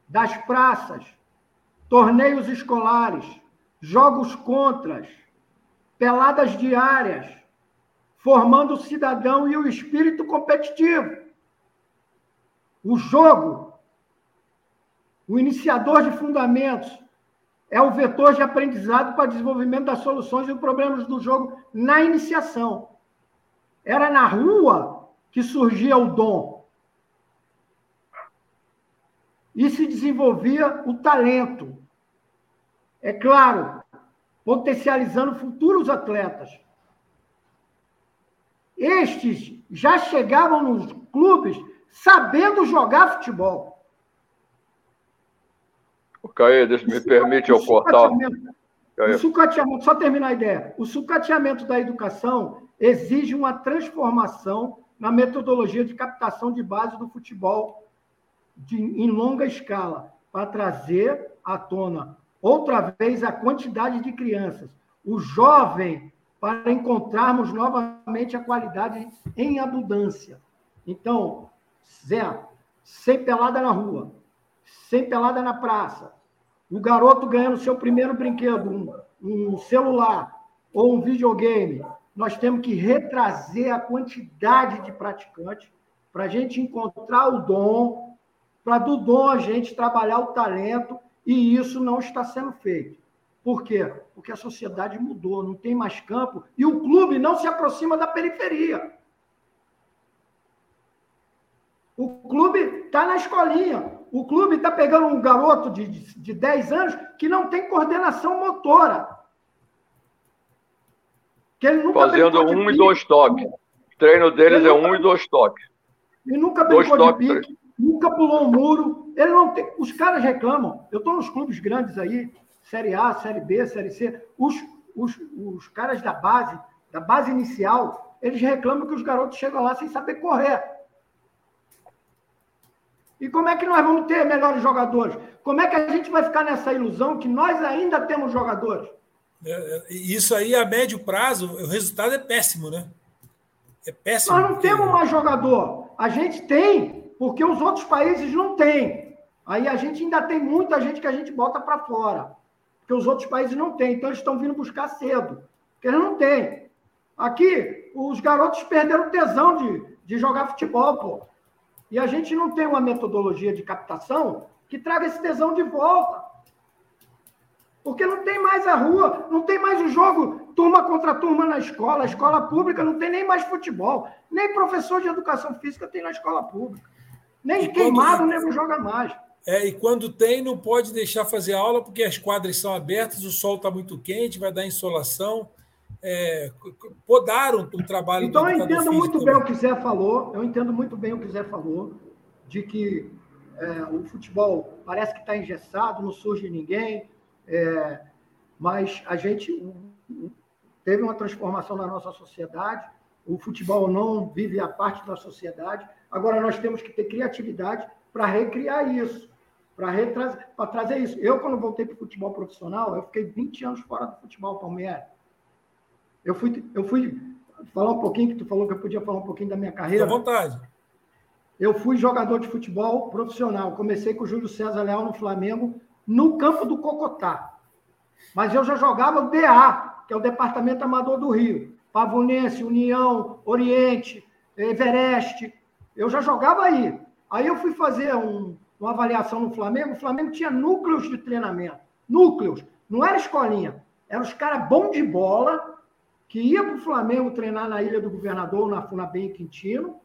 das praças, torneios escolares, jogos contras, peladas diárias, formando o cidadão e o espírito competitivo. O jogo, o iniciador de fundamentos, é o vetor de aprendizado para desenvolvimento das soluções e problemas do jogo na iniciação. Era na rua que surgia o dom. E se desenvolvia o talento. É claro, potencializando futuros atletas. Estes já chegavam nos clubes sabendo jogar futebol. Deixa, me permite eu cortar. O sucateamento, só terminar a ideia. O sucateamento da educação exige uma transformação na metodologia de captação de base do futebol de, em longa escala, para trazer à tona outra vez a quantidade de crianças, o jovem, para encontrarmos novamente a qualidade em abundância. Então, Zé, sem pelada na rua, sem pelada na praça, o garoto ganhando seu primeiro brinquedo, um, um celular ou um videogame, nós temos que retrazer a quantidade de praticantes para a gente encontrar o dom, para do dom a gente trabalhar o talento, e isso não está sendo feito. Por quê? Porque a sociedade mudou, não tem mais campo, e o clube não se aproxima da periferia. O clube está na escolinha. O clube está pegando um garoto de, de, de 10 anos que não tem coordenação motora. Que ele nunca Fazendo um e dois toques. O treino deles é um e dois toques. E nunca brincou dois de pique, nunca pulou um muro. Ele não tem... Os caras reclamam. Eu estou nos clubes grandes aí, Série A, Série B, Série C. Os, os, os caras da base, da base inicial, eles reclamam que os garotos chegam lá sem saber correr. E como é que nós vamos ter melhores jogadores? Como é que a gente vai ficar nessa ilusão que nós ainda temos jogadores? É, é, isso aí, a médio prazo, o resultado é péssimo, né? É péssimo. Nós não porque... temos mais jogador. A gente tem, porque os outros países não têm. Aí a gente ainda tem muita gente que a gente bota para fora. Porque os outros países não têm. Então eles estão vindo buscar cedo. Porque eles não têm. Aqui, os garotos perderam tesão de, de jogar futebol, pô. E a gente não tem uma metodologia de captação que traga esse tesão de volta. Porque não tem mais a rua, não tem mais o jogo turma contra turma na escola. A escola pública não tem nem mais futebol. Nem professor de educação física tem na escola pública. Nem e queimado, quando... nem não joga mais. É, e quando tem, não pode deixar fazer aula porque as quadras são abertas, o sol está muito quente, vai dar insolação é, podaram o trabalho então, do Então, eu entendo muito também. bem o que Zé falou, eu entendo muito bem o que Zé falou, de que é, o futebol parece que está engessado, não surge ninguém, é, mas a gente teve uma transformação na nossa sociedade, o futebol não vive a parte da sociedade, agora nós temos que ter criatividade para recriar isso, para trazer isso. Eu, quando voltei para o futebol profissional, eu fiquei 20 anos fora do futebol palmeiras. Eu fui, eu fui falar um pouquinho, que tu falou que eu podia falar um pouquinho da minha carreira. À vontade. Eu fui jogador de futebol profissional. Comecei com o Júlio César Leal no Flamengo, no campo do Cocotá. Mas eu já jogava o DA, que é o Departamento Amador do Rio. Pavonense, União, Oriente, Everest. Eu já jogava aí. Aí eu fui fazer um, uma avaliação no Flamengo. O Flamengo tinha núcleos de treinamento. Núcleos. Não era escolinha. Eram os caras bons de bola, que ia para o Flamengo treinar na Ilha do Governador, na Funabem Quintino,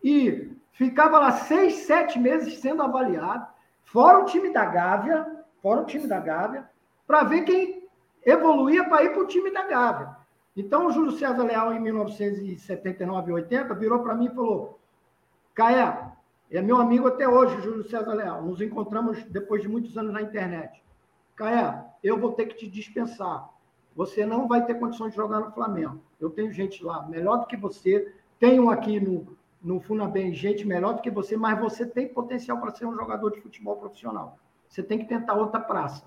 e ficava lá seis, sete meses sendo avaliado, fora o time da Gávea, fora o time da Gávea, para ver quem evoluía para ir para o time da Gávea. Então, o Júlio César Leal, em 1979 80, virou para mim e falou: Caé, é meu amigo até hoje, Júlio César Leal. Nos encontramos depois de muitos anos na internet. Caia, eu vou ter que te dispensar. Você não vai ter condições de jogar no Flamengo. Eu tenho gente lá melhor do que você, tenho aqui no, no Funabem gente melhor do que você, mas você tem potencial para ser um jogador de futebol profissional. Você tem que tentar outra praça.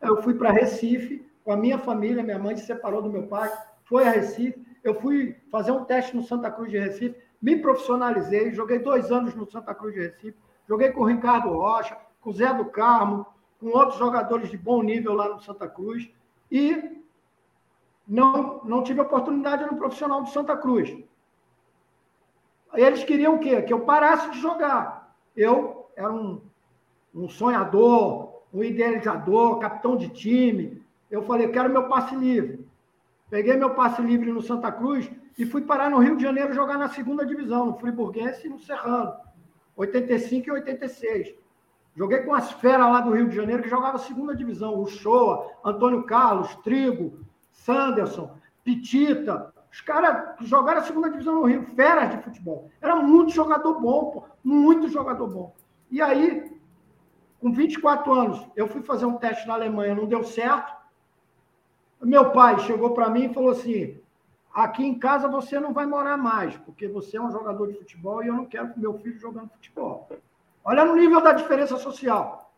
Eu fui para Recife com a minha família, minha mãe se separou do meu pai, foi a Recife. Eu fui fazer um teste no Santa Cruz de Recife, me profissionalizei, joguei dois anos no Santa Cruz de Recife, joguei com o Ricardo Rocha, com o Zé do Carmo, com outros jogadores de bom nível lá no Santa Cruz e não, não tive oportunidade no profissional do Santa Cruz. Eles queriam o quê? Que eu parasse de jogar. Eu era um, um sonhador, um idealizador, capitão de time. Eu falei, quero meu passe livre. Peguei meu passe livre no Santa Cruz e fui parar no Rio de Janeiro jogar na segunda divisão, no Friburguense e no Serrano. 85 e 86. Joguei com as feras lá do Rio de Janeiro que jogava segunda divisão. O Shoa, Antônio Carlos, Trigo, Sanderson, Pitita. Os caras jogaram a segunda divisão no Rio, feras de futebol. Era muito jogador bom, pô, muito jogador bom. E aí, com 24 anos, eu fui fazer um teste na Alemanha, não deu certo. Meu pai chegou para mim e falou assim: aqui em casa você não vai morar mais, porque você é um jogador de futebol e eu não quero meu filho jogando futebol. Olha no nível da diferença social.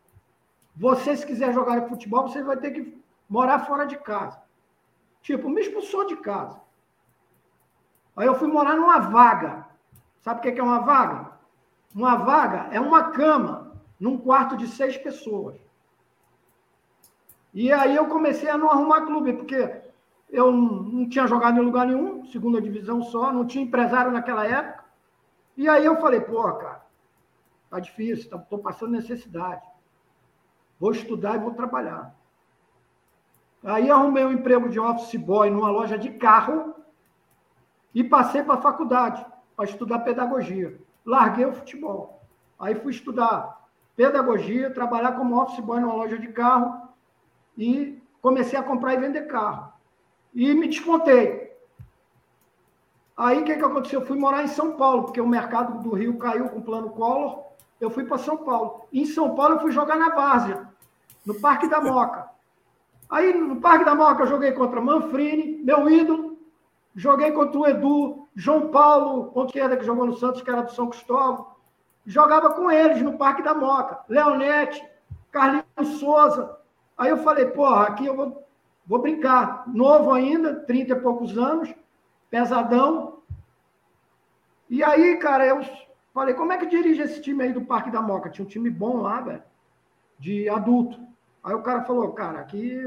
Você, se quiser jogar futebol, você vai ter que morar fora de casa. Tipo, me expulsou de casa. Aí eu fui morar numa vaga. Sabe o que é uma vaga? Uma vaga é uma cama num quarto de seis pessoas. E aí eu comecei a não arrumar clube, porque eu não tinha jogado em lugar nenhum, segunda divisão só, não tinha empresário naquela época. E aí eu falei, pô, cara, Está difícil, tá, passando necessidade. Vou estudar e vou trabalhar. Aí arrumei um emprego de office boy numa loja de carro e passei para a faculdade para estudar pedagogia. Larguei o futebol. Aí fui estudar pedagogia, trabalhar como office boy numa loja de carro e comecei a comprar e vender carro. E me descontei. Aí o que, que aconteceu? Eu fui morar em São Paulo, porque o mercado do Rio caiu com o plano Collor eu fui para São Paulo. Em São Paulo, eu fui jogar na Várzea, no Parque da Moca. Aí, no Parque da Moca, eu joguei contra Manfrini, meu ídolo. Joguei contra o Edu, João Paulo, ponto esquerda, que jogou no Santos, que era do São Cristóvão. Jogava com eles no Parque da Moca. Leonete, Carlinhos Souza. Aí eu falei, porra, aqui eu vou, vou brincar. Novo ainda, 30 e poucos anos, pesadão. E aí, cara, eu Falei, como é que dirige esse time aí do Parque da Moca? Tinha um time bom lá, velho, de adulto. Aí o cara falou, cara, aqui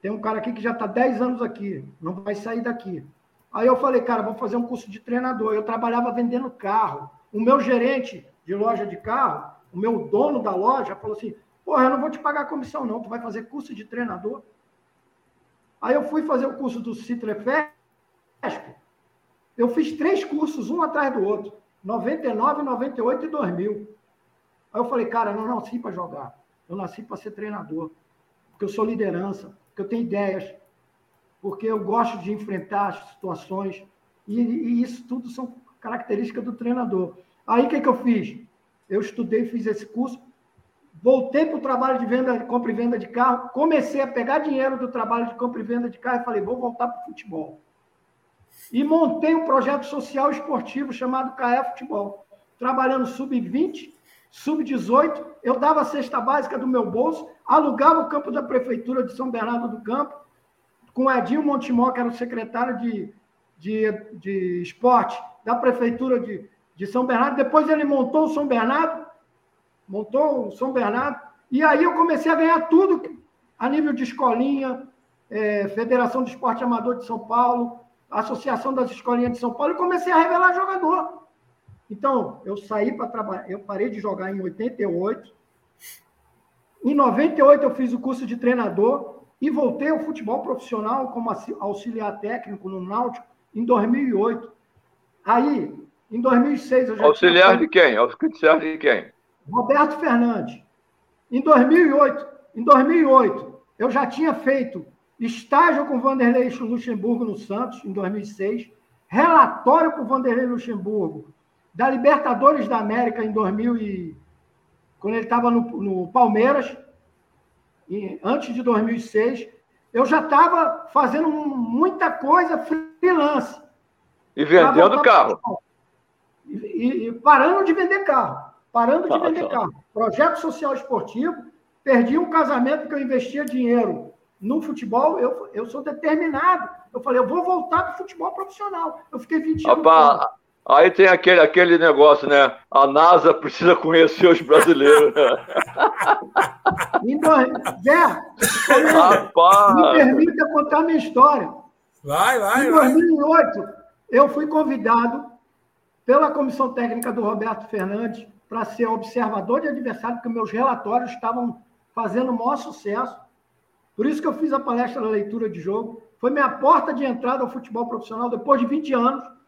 tem um cara aqui que já está 10 anos aqui, não vai sair daqui. Aí eu falei, cara, vou fazer um curso de treinador. Eu trabalhava vendendo carro. O meu gerente de loja de carro, o meu dono da loja, falou assim: porra, eu não vou te pagar comissão, não, tu vai fazer curso de treinador. Aí eu fui fazer o curso do Citrefesp. Eu fiz três cursos, um atrás do outro. 99, 98 e 2000. Aí eu falei, cara, não nasci para jogar. Eu nasci para ser treinador. Porque eu sou liderança, porque eu tenho ideias, porque eu gosto de enfrentar situações. E, e isso tudo são características do treinador. Aí o que, que eu fiz? Eu estudei, fiz esse curso, voltei para o trabalho de venda, compra e venda de carro, comecei a pegar dinheiro do trabalho de compra e venda de carro e falei, vou voltar para o futebol e montei um projeto social esportivo chamado CAE Futebol, trabalhando sub-20, sub-18. Eu dava a cesta básica do meu bolso, alugava o campo da prefeitura de São Bernardo do Campo, com o Edinho Montimó, que era o secretário de, de, de esporte da prefeitura de, de São Bernardo. Depois ele montou o São Bernardo, montou o São Bernardo, e aí eu comecei a ganhar tudo a nível de escolinha, é, Federação de Esporte Amador de São Paulo, Associação das Escolinhas de São Paulo e comecei a revelar jogador. Então, eu saí para trabalhar, eu parei de jogar em 88. Em 98 eu fiz o curso de treinador e voltei ao futebol profissional como auxiliar técnico no Náutico em 2008. Aí, em 2006 eu já Auxiliar de quem? Auxiliar de quem? Roberto Fernandes. Em 2008, em 2008 eu já tinha feito estágio com Vanderlei Luxemburgo no Santos, em 2006, relatório com Vanderlei Luxemburgo da Libertadores da América em 2000 e... quando ele estava no, no, Palmeiras, antes de 2006, eu já estava fazendo muita coisa freelance. E vendendo carro. E, e, parando de vender carro. Parando de ah, vender tá. carro. Projeto social esportivo. Perdi um casamento que eu investia dinheiro no futebol. Eu, eu sou determinado. Eu falei, eu vou voltar para o futebol profissional. Eu fiquei 20 anos. Opa, aí tem aquele, aquele negócio, né? A NASA precisa conhecer os brasileiros. Né? então, Zé, Rapaz. me permita contar minha história. Vai, vai, em 2008, vai. eu fui convidado pela comissão técnica do Roberto Fernandes para ser observador de adversário, porque meus relatórios estavam fazendo o maior sucesso. Por isso que eu fiz a palestra da leitura de jogo. Foi minha porta de entrada ao futebol profissional depois de 20 anos.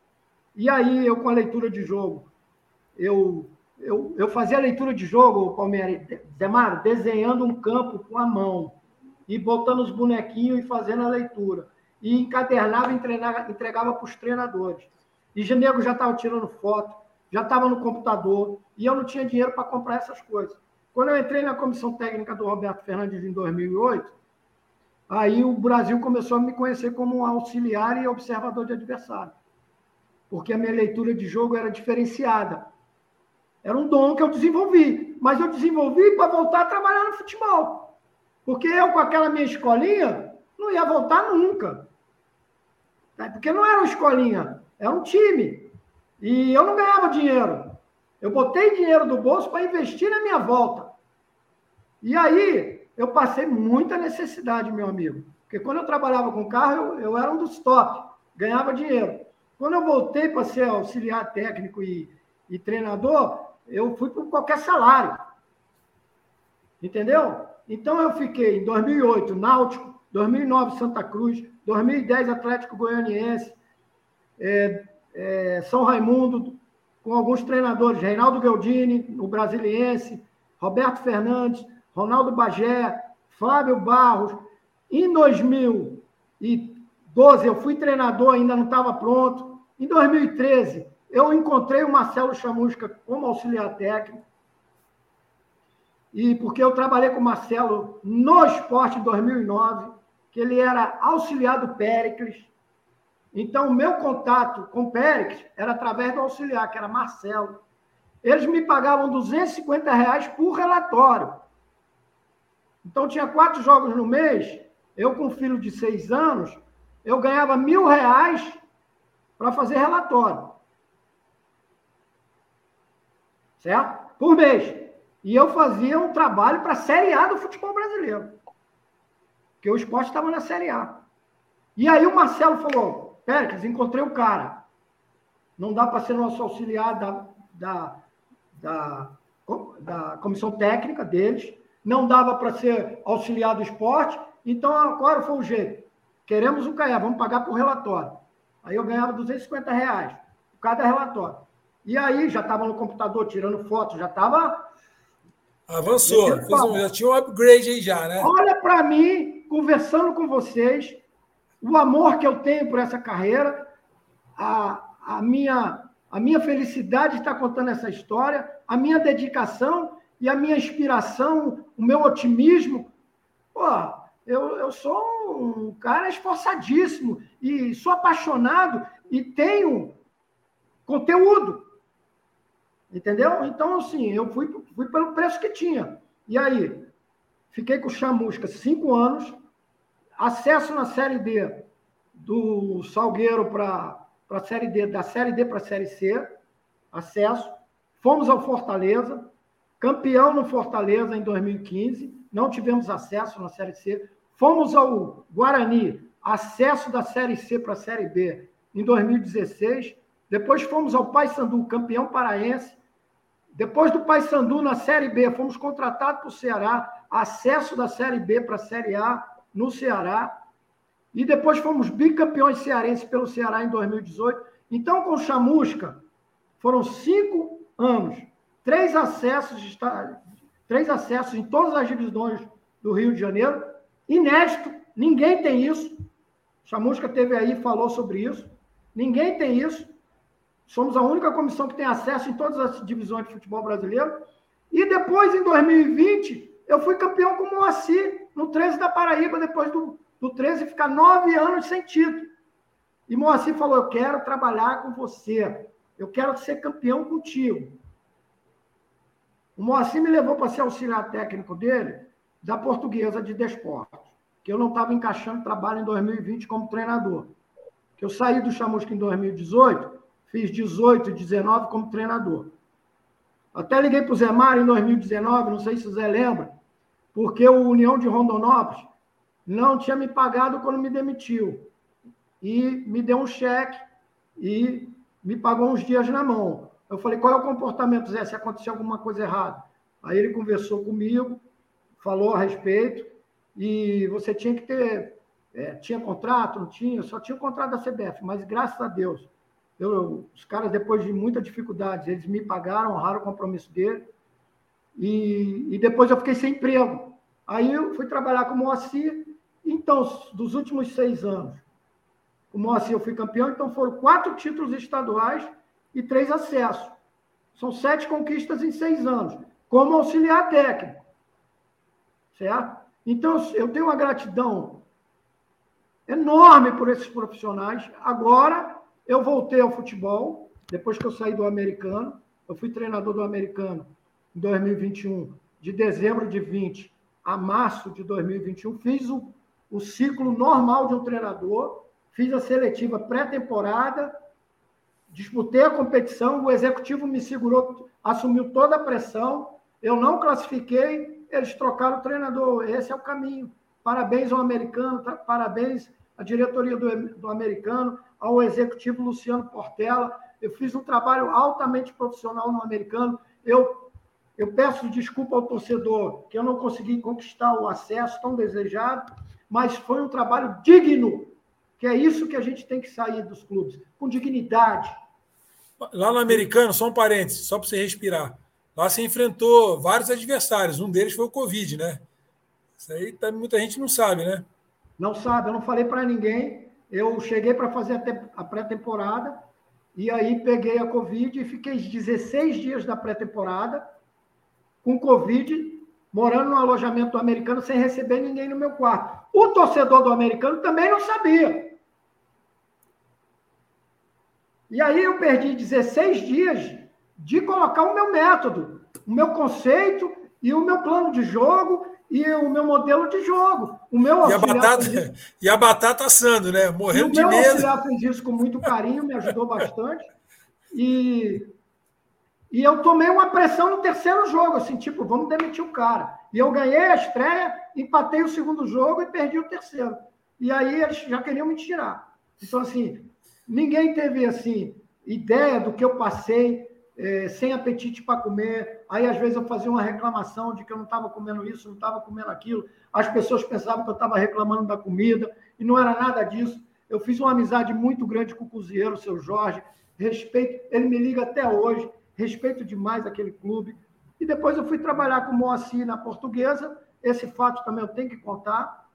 E aí, eu com a leitura de jogo, eu, eu, eu fazia a leitura de jogo, Palmeiras, Demar, desenhando um campo com a mão e botando os bonequinhos e fazendo a leitura. E encadernava e entregava para os treinadores. E Genego já estava tirando foto, já estava no computador, e eu não tinha dinheiro para comprar essas coisas. Quando eu entrei na comissão técnica do Roberto Fernandes em 2008, aí o Brasil começou a me conhecer como um auxiliar e observador de adversário. Porque a minha leitura de jogo era diferenciada. Era um dom que eu desenvolvi, mas eu desenvolvi para voltar a trabalhar no futebol. Porque eu, com aquela minha escolinha, não ia voltar nunca. Porque não era uma escolinha, era um time. E eu não ganhava dinheiro. Eu botei dinheiro do bolso para investir na minha volta. E aí, eu passei muita necessidade, meu amigo. Porque quando eu trabalhava com carro, eu, eu era um dos top, ganhava dinheiro. Quando eu voltei para ser auxiliar técnico e, e treinador, eu fui por qualquer salário. Entendeu? Então eu fiquei em 2008 Náutico, 2009 Santa Cruz, 2010 Atlético Goianiense, é, é, São Raimundo, com alguns treinadores, Reinaldo Galdini, o brasiliense, Roberto Fernandes, Ronaldo Bagé, Fábio Barros. Em 2012, eu fui treinador, ainda não estava pronto. Em 2013, eu encontrei o Marcelo Chamusca como auxiliar técnico. E porque eu trabalhei com o Marcelo no esporte em 2009, que ele era auxiliar do Péricles. Então, o meu contato com o Pérez era através do auxiliar, que era Marcelo. Eles me pagavam 250 reais por relatório. Então, tinha quatro jogos no mês. Eu, com um filho de seis anos, eu ganhava mil reais para fazer relatório. Certo? Por mês. E eu fazia um trabalho para a Série A do futebol brasileiro. Porque o esporte estava na Série A. E aí o Marcelo falou: Péricles, encontrei o cara. Não dá para ser nosso auxiliar da, da, da, da comissão técnica deles. Não dava para ser auxiliar do esporte. Então, agora foi o jeito. Queremos o CAE, vamos pagar por relatório. Aí eu ganhava 250 reais por cada relatório. E aí já estava no computador tirando foto, já estava. Avançou, um, já tinha um upgrade aí já, né? Olha para mim, conversando com vocês, o amor que eu tenho por essa carreira, a, a, minha, a minha felicidade de estar contando essa história, a minha dedicação e a minha inspiração, o meu otimismo. Pô, eu, eu sou um cara esforçadíssimo e sou apaixonado e tenho conteúdo. Entendeu? Então, assim, eu fui, fui pelo preço que tinha. E aí, fiquei com o Chamusca cinco anos, acesso na Série D do Salgueiro para a Série D, da Série D para a Série C, acesso. Fomos ao Fortaleza, campeão no Fortaleza em 2015, não tivemos acesso na Série C. Fomos ao Guarani, acesso da Série C para a Série B em 2016. Depois fomos ao Paysandu, campeão paraense. Depois do Paysandu na Série B, fomos contratados para o Ceará, acesso da Série B para a Série A no Ceará. E depois fomos bicampeões cearenses pelo Ceará em 2018. Então, com Chamusca, foram cinco anos, três acessos, três acessos em todas as divisões do Rio de Janeiro. Inédito, ninguém tem isso. Chamusca teve aí falou sobre isso. Ninguém tem isso. Somos a única comissão que tem acesso em todas as divisões de futebol brasileiro. E depois, em 2020, eu fui campeão com o Moacir, no 13 da Paraíba, depois do, do 13 ficar nove anos sem título. E Moacir falou: Eu quero trabalhar com você, eu quero ser campeão contigo. O Moacir me levou para ser auxiliar técnico dele, da portuguesa de desportos, que eu não estava encaixando trabalho em 2020 como treinador. Eu saí do Chamusca em 2018, fiz 18 e 19 como treinador. Até liguei para o Zé Mário em 2019, não sei se o Zé lembra, porque o União de Rondonópolis não tinha me pagado quando me demitiu. E me deu um cheque e me pagou uns dias na mão. Eu falei, qual é o comportamento, Zé, se acontecer alguma coisa errada? Aí ele conversou comigo, falou a respeito, e você tinha que ter. É, tinha contrato, não tinha, só tinha o contrato da CBF, mas graças a Deus, eu, os caras, depois de muita dificuldade, eles me pagaram, honraram o compromisso dele, e, e depois eu fiquei sem emprego. Aí eu fui trabalhar com o Moacir, então, dos últimos seis anos, o Moacir eu fui campeão, então foram quatro títulos estaduais e três acessos. São sete conquistas em seis anos, como auxiliar técnico. Certo? Então, eu tenho uma gratidão enorme por esses profissionais. Agora, eu voltei ao futebol, depois que eu saí do americano. Eu fui treinador do americano em 2021, de dezembro de 20 a março de 2021. Fiz o, o ciclo normal de um treinador, fiz a seletiva pré-temporada disputei a competição, o executivo me segurou, assumiu toda a pressão, eu não classifiquei, eles trocaram o treinador. Esse é o caminho. Parabéns ao americano, parabéns à diretoria do, do americano, ao executivo Luciano Portela. Eu fiz um trabalho altamente profissional no americano. Eu, eu peço desculpa ao torcedor que eu não consegui conquistar o acesso tão desejado, mas foi um trabalho digno, que é isso que a gente tem que sair dos clubes, com dignidade, Lá no americano, só um parênteses, só para você respirar. Você enfrentou vários adversários, um deles foi o Covid, né? Isso aí tá, muita gente não sabe, né? Não sabe, eu não falei para ninguém. Eu cheguei para fazer a pré-temporada e aí peguei a Covid e fiquei 16 dias da pré-temporada com Covid, morando no alojamento do americano sem receber ninguém no meu quarto. O torcedor do americano também não sabia. E aí eu perdi 16 dias de colocar o meu método, o meu conceito e o meu plano de jogo e o meu modelo de jogo. O meu e a batata e a batata assando, né? Morrendo de medo. O meu auxiliar fez isso com muito carinho, me ajudou bastante. E e eu tomei uma pressão no terceiro jogo, assim, tipo, vamos demitir o cara. E eu ganhei a estreia, empatei o segundo jogo e perdi o terceiro. E aí eles já queriam me tirar. Então, assim, Ninguém teve assim ideia do que eu passei, é, sem apetite para comer. Aí, às vezes, eu fazia uma reclamação de que eu não estava comendo isso, não estava comendo aquilo. As pessoas pensavam que eu estava reclamando da comida, e não era nada disso. Eu fiz uma amizade muito grande com o cozinheiro, o seu Jorge. Respeito, ele me liga até hoje, respeito demais aquele clube. E depois eu fui trabalhar com o Moacir na portuguesa. Esse fato também eu tenho que contar,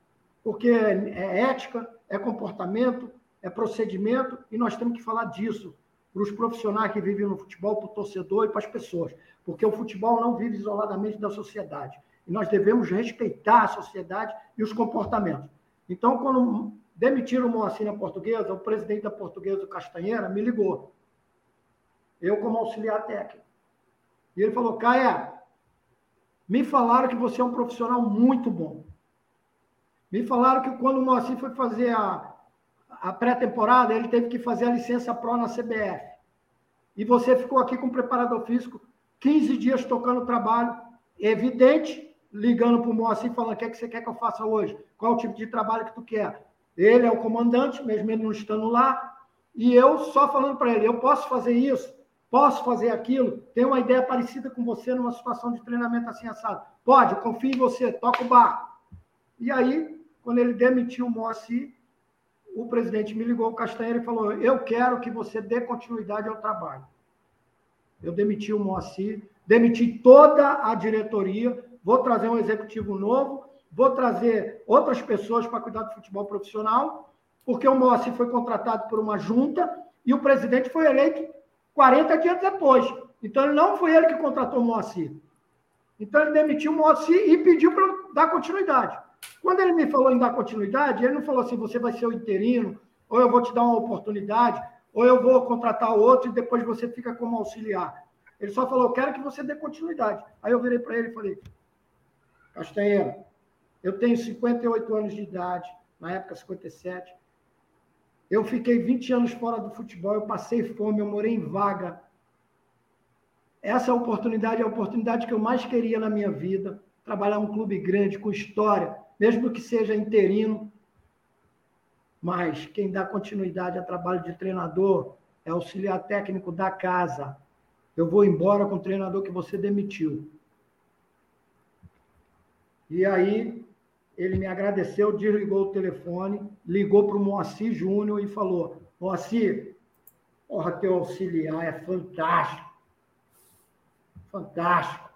porque é ética, é comportamento, é procedimento, e nós temos que falar disso para os profissionais que vivem no futebol, para o torcedor e para as pessoas, porque o futebol não vive isoladamente da sociedade. E nós devemos respeitar a sociedade e os comportamentos. Então, quando demitiram o Moacir na portuguesa, o presidente da portuguesa, o Castanheira, me ligou. Eu, como auxiliar técnico. E ele falou: Caia, me falaram que você é um profissional muito bom. Me falaram que quando o Moacir foi fazer a, a pré-temporada, ele teve que fazer a licença pró na CBF. E você ficou aqui com o preparador físico 15 dias tocando trabalho, evidente, ligando para o Moacir falando: o que, é que você quer que eu faça hoje? Qual o tipo de trabalho que tu quer? Ele é o comandante, mesmo ele não estando lá, e eu só falando para ele: eu posso fazer isso, posso fazer aquilo, tenho uma ideia parecida com você numa situação de treinamento assim assado. Pode, confio em você, toca o barco. E aí, quando ele demitiu o Moacir, o presidente me ligou, o Castanheira, e falou: Eu quero que você dê continuidade ao trabalho. Eu demiti o Moacir, demiti toda a diretoria, vou trazer um executivo novo, vou trazer outras pessoas para cuidar do futebol profissional, porque o Moacir foi contratado por uma junta e o presidente foi eleito 40 dias depois. Então, não foi ele que contratou o Moacir. Então ele demitiu o Moacir e pediu para dar continuidade. Quando ele me falou em dar continuidade, ele não falou assim: você vai ser o interino, ou eu vou te dar uma oportunidade, ou eu vou contratar outro e depois você fica como auxiliar. Ele só falou: eu quero que você dê continuidade. Aí eu virei para ele e falei: Castanheira, eu tenho 58 anos de idade, na época 57. Eu fiquei 20 anos fora do futebol, eu passei fome, eu morei em vaga. Essa oportunidade é a oportunidade que eu mais queria na minha vida. Trabalhar um clube grande, com história, mesmo que seja interino. Mas quem dá continuidade a trabalho de treinador é auxiliar técnico da casa. Eu vou embora com o treinador que você demitiu. E aí ele me agradeceu, desligou o telefone, ligou para o Moacir Júnior e falou: Moacir, porra, teu auxiliar é fantástico. Fantástico.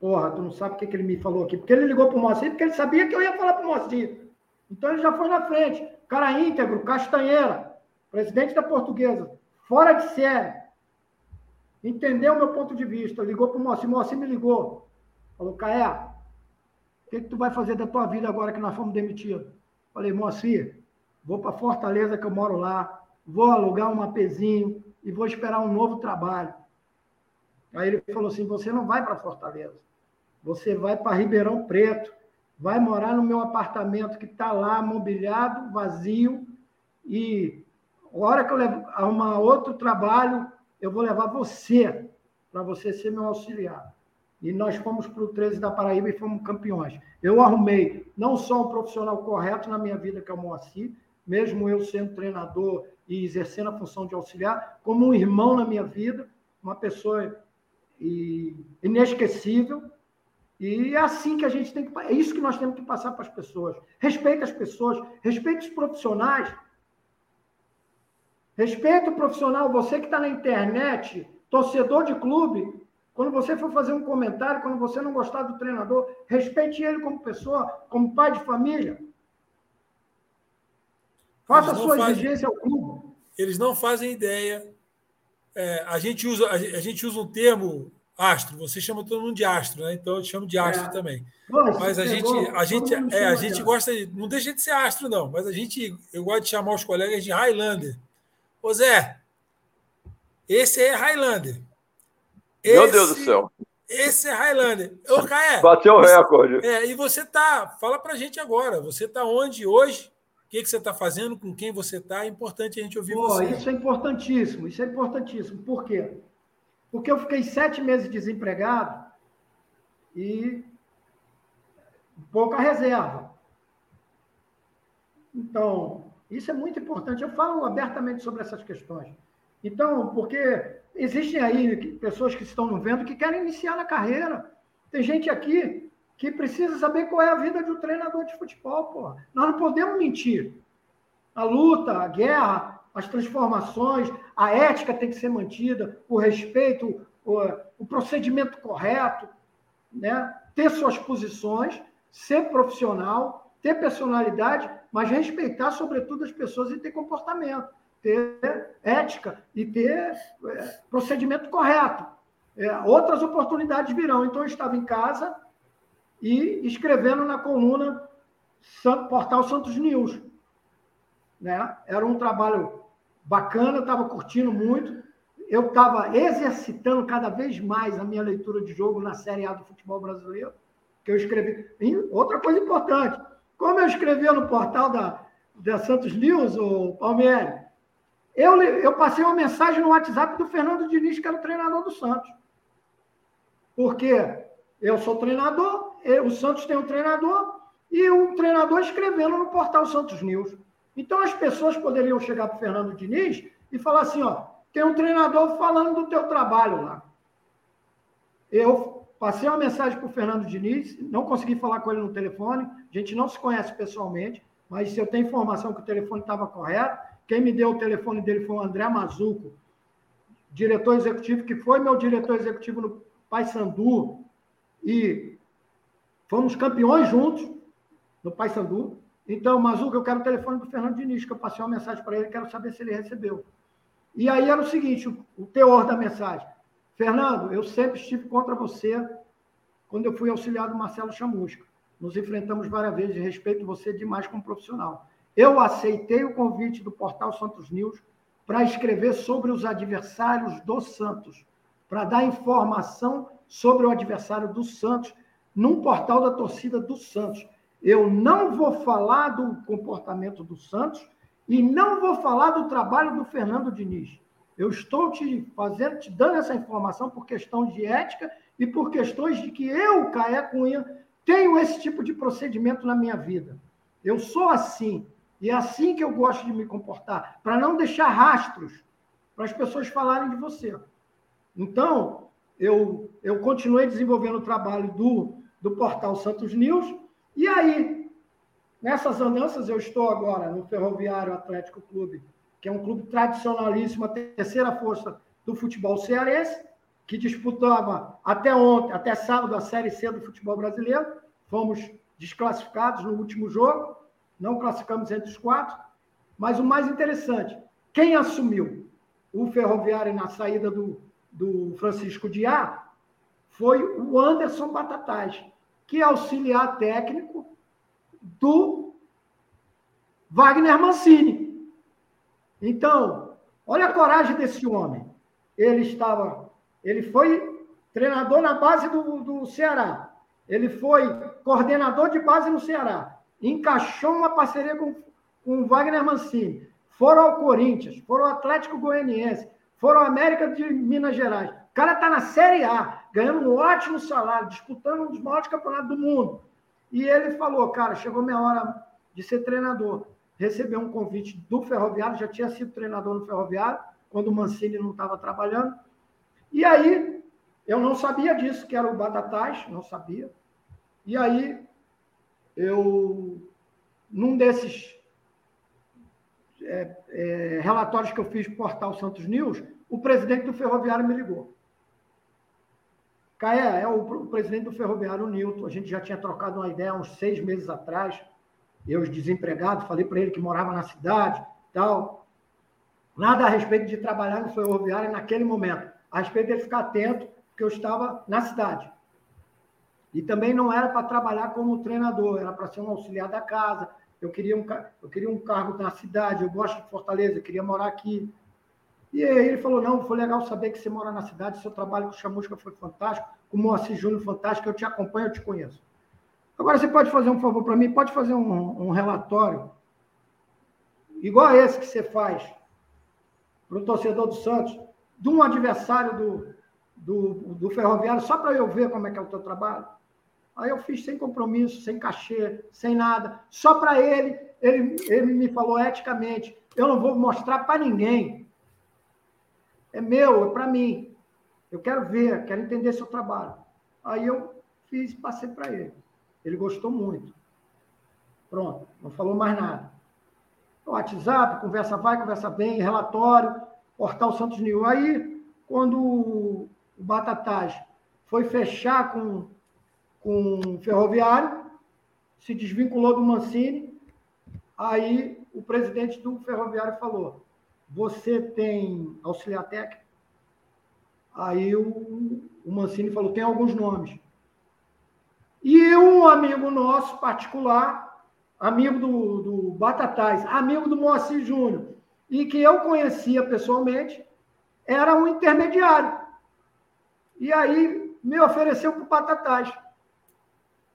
Porra, tu não sabe o que, que ele me falou aqui. Porque ele ligou para o Moacir, porque ele sabia que eu ia falar para o Moacir. Então ele já foi na frente. Cara íntegro, castanheira, presidente da portuguesa, fora de série. Entendeu o meu ponto de vista. Ligou para o Moacir, Moacir me ligou. Falou, Caé, o que, que tu vai fazer da tua vida agora que nós fomos demitidos? Falei, Moacir, vou para Fortaleza, que eu moro lá, vou alugar um apezinho e vou esperar um novo trabalho. Aí ele falou assim: você não vai para Fortaleza, você vai para Ribeirão Preto, vai morar no meu apartamento que está lá, mobiliado, vazio, e a hora que eu arrumar outro trabalho, eu vou levar você, para você ser meu auxiliar e nós fomos para o 13 da Paraíba e fomos campeões. Eu arrumei não só um profissional correto na minha vida, que é o Moacir, mesmo eu sendo treinador e exercendo a função de auxiliar, como um irmão na minha vida, uma pessoa inesquecível. E é assim que a gente tem que. É isso que nós temos que passar para as pessoas. Respeite as pessoas, respeite os profissionais. Respeite o profissional, você que está na internet, torcedor de clube, quando você for fazer um comentário, quando você não gostar do treinador, respeite ele como pessoa, como pai de família. Faça a sua fazem, exigência ao clube. Eles não fazem ideia. É, a, gente usa, a, gente usa um termo astro, você chama todo mundo de astro, né? Então eu chamo de astro é. também. mas a gente, a gente, é, a gente gosta de. Não deixa de ser astro, não, mas a gente. Eu gosto de chamar os colegas de Highlander. Ô Zé, esse é Highlander. Meu esse, Deus do céu. Esse é Highlander. Ô, Caé, Bateu o recorde. É, e você tá. Fala pra gente agora. Você tá onde hoje? O que, que você está fazendo? Com quem você está? É importante a gente ouvir Pô, você. Isso é importantíssimo. Isso é importantíssimo. Por quê? Porque eu fiquei sete meses desempregado e pouca reserva. Então, isso é muito importante. Eu falo abertamente sobre essas questões. Então, porque existem aí pessoas que estão no vento que querem iniciar na carreira. Tem gente aqui que precisa saber qual é a vida de um treinador de futebol, pô. Nós não podemos mentir. A luta, a guerra, as transformações, a ética tem que ser mantida, o respeito, o, o procedimento correto, né? ter suas posições, ser profissional, ter personalidade, mas respeitar, sobretudo, as pessoas e ter comportamento ter ética e ter é, procedimento correto. É, outras oportunidades virão. Então, eu estava em casa e escrevendo na coluna Portal Santos News. Né? Era um trabalho bacana, estava curtindo muito. Eu estava exercitando cada vez mais a minha leitura de jogo na Série A do futebol brasileiro, que eu escrevi. E outra coisa importante, como eu escrevia no portal da, da Santos News, o Palmeiras, eu, eu passei uma mensagem no WhatsApp do Fernando Diniz, que era o treinador do Santos. Porque eu sou treinador, o Santos tem um treinador, e o treinador escrevendo no portal Santos News. Então as pessoas poderiam chegar para o Fernando Diniz e falar assim: ó, tem um treinador falando do teu trabalho lá. Eu passei uma mensagem para o Fernando Diniz, não consegui falar com ele no telefone, a gente não se conhece pessoalmente, mas se eu tenho informação que o telefone estava correto, quem me deu o telefone dele foi o André Mazuco, diretor executivo, que foi meu diretor executivo no Paysandu. E fomos campeões juntos no Paysandu. Então, Mazuco, eu quero o telefone do Fernando Diniz, que eu passei uma mensagem para ele, quero saber se ele recebeu. E aí era o seguinte, o teor da mensagem. Fernando, eu sempre estive contra você quando eu fui auxiliar do Marcelo Chamusca. Nos enfrentamos várias vezes e respeito você demais como profissional. Eu aceitei o convite do portal Santos News para escrever sobre os adversários do Santos, para dar informação sobre o adversário do Santos num portal da torcida do Santos. Eu não vou falar do comportamento do Santos e não vou falar do trabalho do Fernando Diniz. Eu estou te fazendo, te dando essa informação por questão de ética e por questões de que eu, Caé Cunha, tenho esse tipo de procedimento na minha vida. Eu sou assim. E é assim que eu gosto de me comportar, para não deixar rastros para as pessoas falarem de você. Então, eu, eu continuei desenvolvendo o trabalho do, do portal Santos News, e aí, nessas andanças, eu estou agora no Ferroviário Atlético Clube que é um clube tradicionalíssimo, a terceira força do futebol cearense, que disputava até ontem, até sábado, a Série C do futebol brasileiro. Fomos desclassificados no último jogo, não classificamos entre os quatro. Mas o mais interessante, quem assumiu o Ferroviário na saída do, do Francisco Diá foi o Anderson Batatais, que é auxiliar técnico do Wagner Mancini. Então, olha a coragem desse homem. Ele estava, ele foi treinador na base do, do Ceará. Ele foi coordenador de base no Ceará. Encaixou uma parceria com, com o Wagner Mancini. Foram ao Corinthians, foram ao Atlético Goianiense, foram ao América de Minas Gerais. O cara está na Série A, ganhando um ótimo salário, disputando um dos maiores campeonatos do mundo. E ele falou, cara, chegou minha hora de ser treinador recebeu um convite do Ferroviário, já tinha sido treinador no Ferroviário, quando o Mancini não estava trabalhando. E aí, eu não sabia disso, que era o Batatais, não sabia. E aí, eu, num desses é, é, relatórios que eu fiz para o portal Santos News, o presidente do Ferroviário me ligou. Caé, é o, presidente do Ferroviário, o Nilton. A gente já tinha trocado uma ideia uns seis meses atrás eu desempregado, falei para ele que morava na cidade, tal. Nada a respeito de trabalhar no ferroviário naquele momento, a respeito dele ficar atento, porque eu estava na cidade. E também não era para trabalhar como treinador, era para ser um auxiliar da casa. Eu queria, um, eu queria um cargo na cidade, eu gosto de Fortaleza, eu queria morar aqui. E aí ele falou: não, foi legal saber que você mora na cidade, seu trabalho com Chamusca foi fantástico, com o Moacir Júnior fantástico, eu te acompanho, eu te conheço. Agora, você pode fazer um favor para mim? Pode fazer um, um relatório igual a esse que você faz para o torcedor do Santos, de um adversário do, do, do Ferroviário, só para eu ver como é que é o teu trabalho. Aí eu fiz sem compromisso, sem cachê, sem nada, só para ele. ele. Ele me falou eticamente: eu não vou mostrar para ninguém. É meu, é para mim. Eu quero ver, quero entender seu trabalho. Aí eu fiz, passei para ele. Ele gostou muito. Pronto, não falou mais nada. WhatsApp, conversa vai, conversa vem, relatório, portal Santos News. Aí, quando o Batatais foi fechar com, com o Ferroviário, se desvinculou do Mancini, aí o presidente do Ferroviário falou: Você tem auxiliar técnico? Aí o, o Mancini falou: Tem alguns nomes. E um amigo nosso particular, amigo do, do Batatais, amigo do Moacir Júnior, e que eu conhecia pessoalmente, era um intermediário. E aí me ofereceu para o Batatais,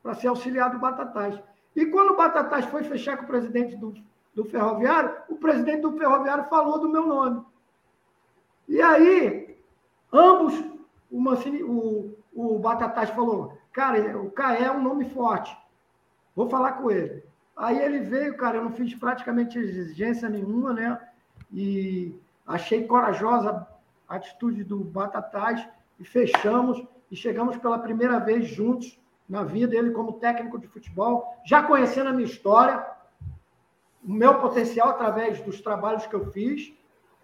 para ser auxiliar do Batatais. E quando o Batatais foi fechar com o presidente do, do Ferroviário, o presidente do Ferroviário falou do meu nome. E aí, ambos, o, Mancini, o, o Batatais falou, Cara, o Caé é um nome forte. Vou falar com ele. Aí ele veio, cara, eu não fiz praticamente exigência nenhuma, né? E achei corajosa a atitude do Batatais e fechamos e chegamos pela primeira vez juntos na vida, ele como técnico de futebol, já conhecendo a minha história, o meu potencial através dos trabalhos que eu fiz,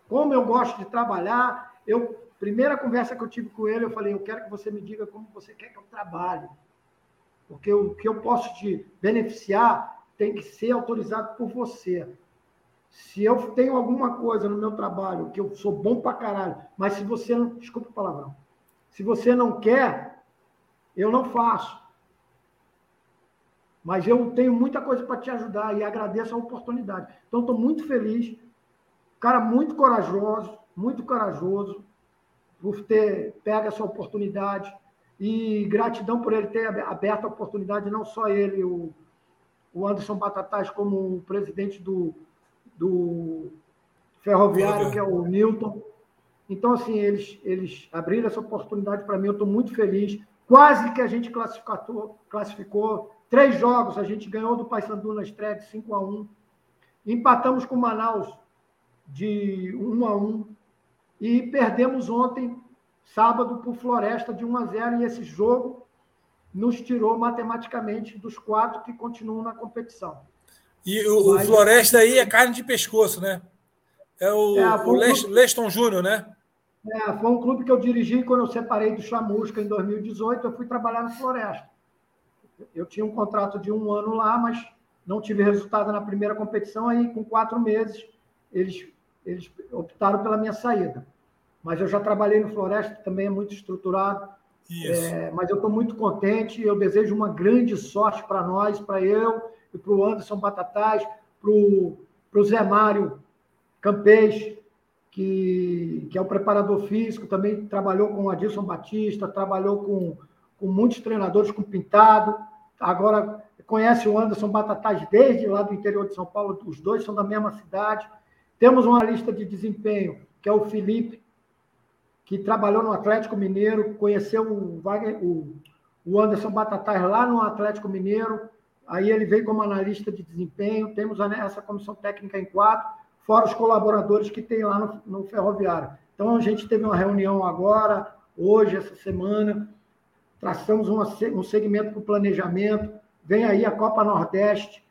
como eu gosto de trabalhar, eu Primeira conversa que eu tive com ele, eu falei: eu quero que você me diga como você quer que eu trabalhe. Porque o que eu posso te beneficiar tem que ser autorizado por você. Se eu tenho alguma coisa no meu trabalho que eu sou bom pra caralho, mas se você não. Desculpa o palavrão. Se você não quer, eu não faço. Mas eu tenho muita coisa para te ajudar e agradeço a oportunidade. Então, estou muito feliz. Cara muito corajoso, muito corajoso por ter pego essa oportunidade. E gratidão por ele ter aberto a oportunidade, não só ele, o, o Anderson Batatais, como o presidente do, do Ferroviário, que é o Newton. Então, assim, eles, eles abriram essa oportunidade para mim, eu estou muito feliz. Quase que a gente classificou, classificou Três jogos, a gente ganhou do Paysandu na estreia de 5 a 1 Empatamos com o Manaus de 1 a 1 E perdemos ontem, sábado, por Floresta de 1 a 0 E esse jogo nos tirou matematicamente dos quatro que continuam na competição. E o, Mas, o Floresta aí é carne de pescoço, né? É o, é, o Leston Júnior, né? É, foi um clube que eu dirigi quando eu separei do Chamusca em 2018. Eu fui trabalhar no Floresta. Eu tinha um contrato de um ano lá, mas não tive resultado na primeira competição. Aí, com quatro meses, eles, eles optaram pela minha saída. Mas eu já trabalhei no Floresta, que também é muito estruturado. É, mas eu estou muito contente. Eu desejo uma grande sorte para nós, para eu e para o Anderson Batatais, para o Zé Mário Campês, que, que é o preparador físico, também trabalhou com o Adilson Batista, trabalhou com, com muitos treinadores, com Pintado agora conhece o Anderson Batatais desde lá do interior de São Paulo, os dois são da mesma cidade. Temos uma lista de desempenho, que é o Felipe, que trabalhou no Atlético Mineiro, conheceu o, o, o Anderson Batatais lá no Atlético Mineiro, aí ele veio como analista de desempenho. Temos essa comissão técnica em quatro, fora os colaboradores que tem lá no, no Ferroviário. Então, a gente teve uma reunião agora, hoje, essa semana, traçamos uma, um segmento para o planejamento. Vem aí a Copa Nordeste,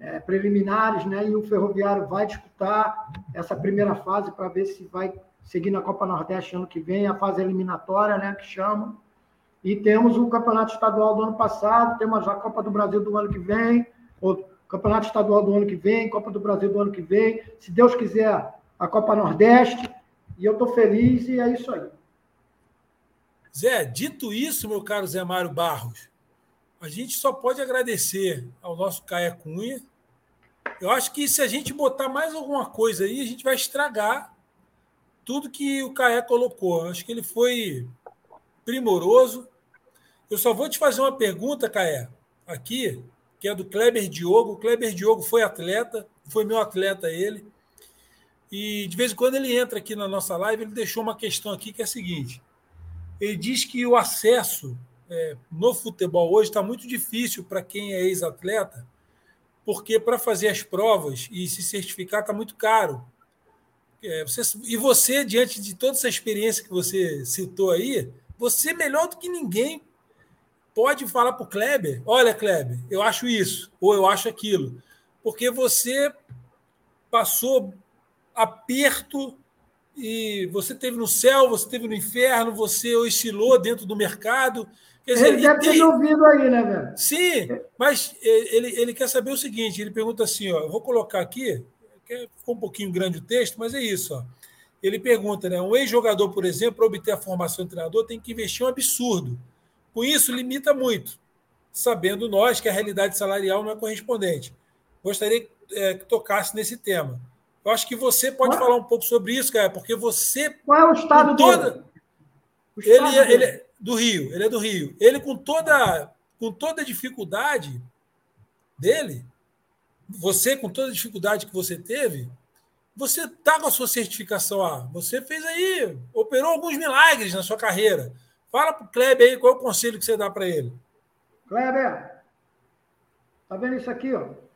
é, preliminares, né? E o Ferroviário vai disputar essa primeira fase para ver se vai seguir na Copa Nordeste ano que vem, a fase eliminatória, né? Que chamam. E temos o Campeonato Estadual do ano passado, temos a Copa do Brasil do ano que vem, o Campeonato Estadual do ano que vem, Copa do Brasil do ano que vem. Se Deus quiser, a Copa Nordeste. E eu estou feliz e é isso aí. Zé, dito isso, meu caro Zé Mário Barros, a gente só pode agradecer ao nosso Caia Cunha. Eu acho que se a gente botar mais alguma coisa aí, a gente vai estragar tudo que o Caé colocou. Eu acho que ele foi primoroso. Eu só vou te fazer uma pergunta, Caé, aqui, que é do Kleber Diogo. O Kleber Diogo foi atleta, foi meu atleta ele. E de vez em quando ele entra aqui na nossa live, ele deixou uma questão aqui que é a seguinte: ele diz que o acesso é, no futebol hoje está muito difícil para quem é ex-atleta, porque para fazer as provas e se certificar está muito caro. É, você, e você, diante de toda essa experiência que você citou aí, você melhor do que ninguém pode falar para o Kleber: olha, Kleber, eu acho isso, ou eu acho aquilo, porque você passou aperto e você teve no céu, você teve no inferno, você oscilou dentro do mercado. Quer dizer, ele deve ter me ouvido aí, né, velho? Sim, mas ele, ele quer saber o seguinte: ele pergunta assim, ó, eu vou colocar aqui, ficou um pouquinho grande o texto, mas é isso. Ó. Ele pergunta, né? Um ex-jogador, por exemplo, para obter a formação de treinador, tem que investir um absurdo. Com isso, limita muito, sabendo nós que a realidade salarial não é correspondente. Gostaria é, que tocasse nesse tema. Eu acho que você pode Qual? falar um pouco sobre isso, cara, porque você. Qual é o estado toda... dele? O ele, estado é, ele é do Rio, ele é do Rio. Ele, com toda, com toda a dificuldade dele, você, com toda a dificuldade que você teve, você está com a sua certificação A. Você fez aí, operou alguns milagres na sua carreira. Fala para o Kleber aí qual é o conselho que você dá para ele. Kleber, tá vendo isso aqui, ó?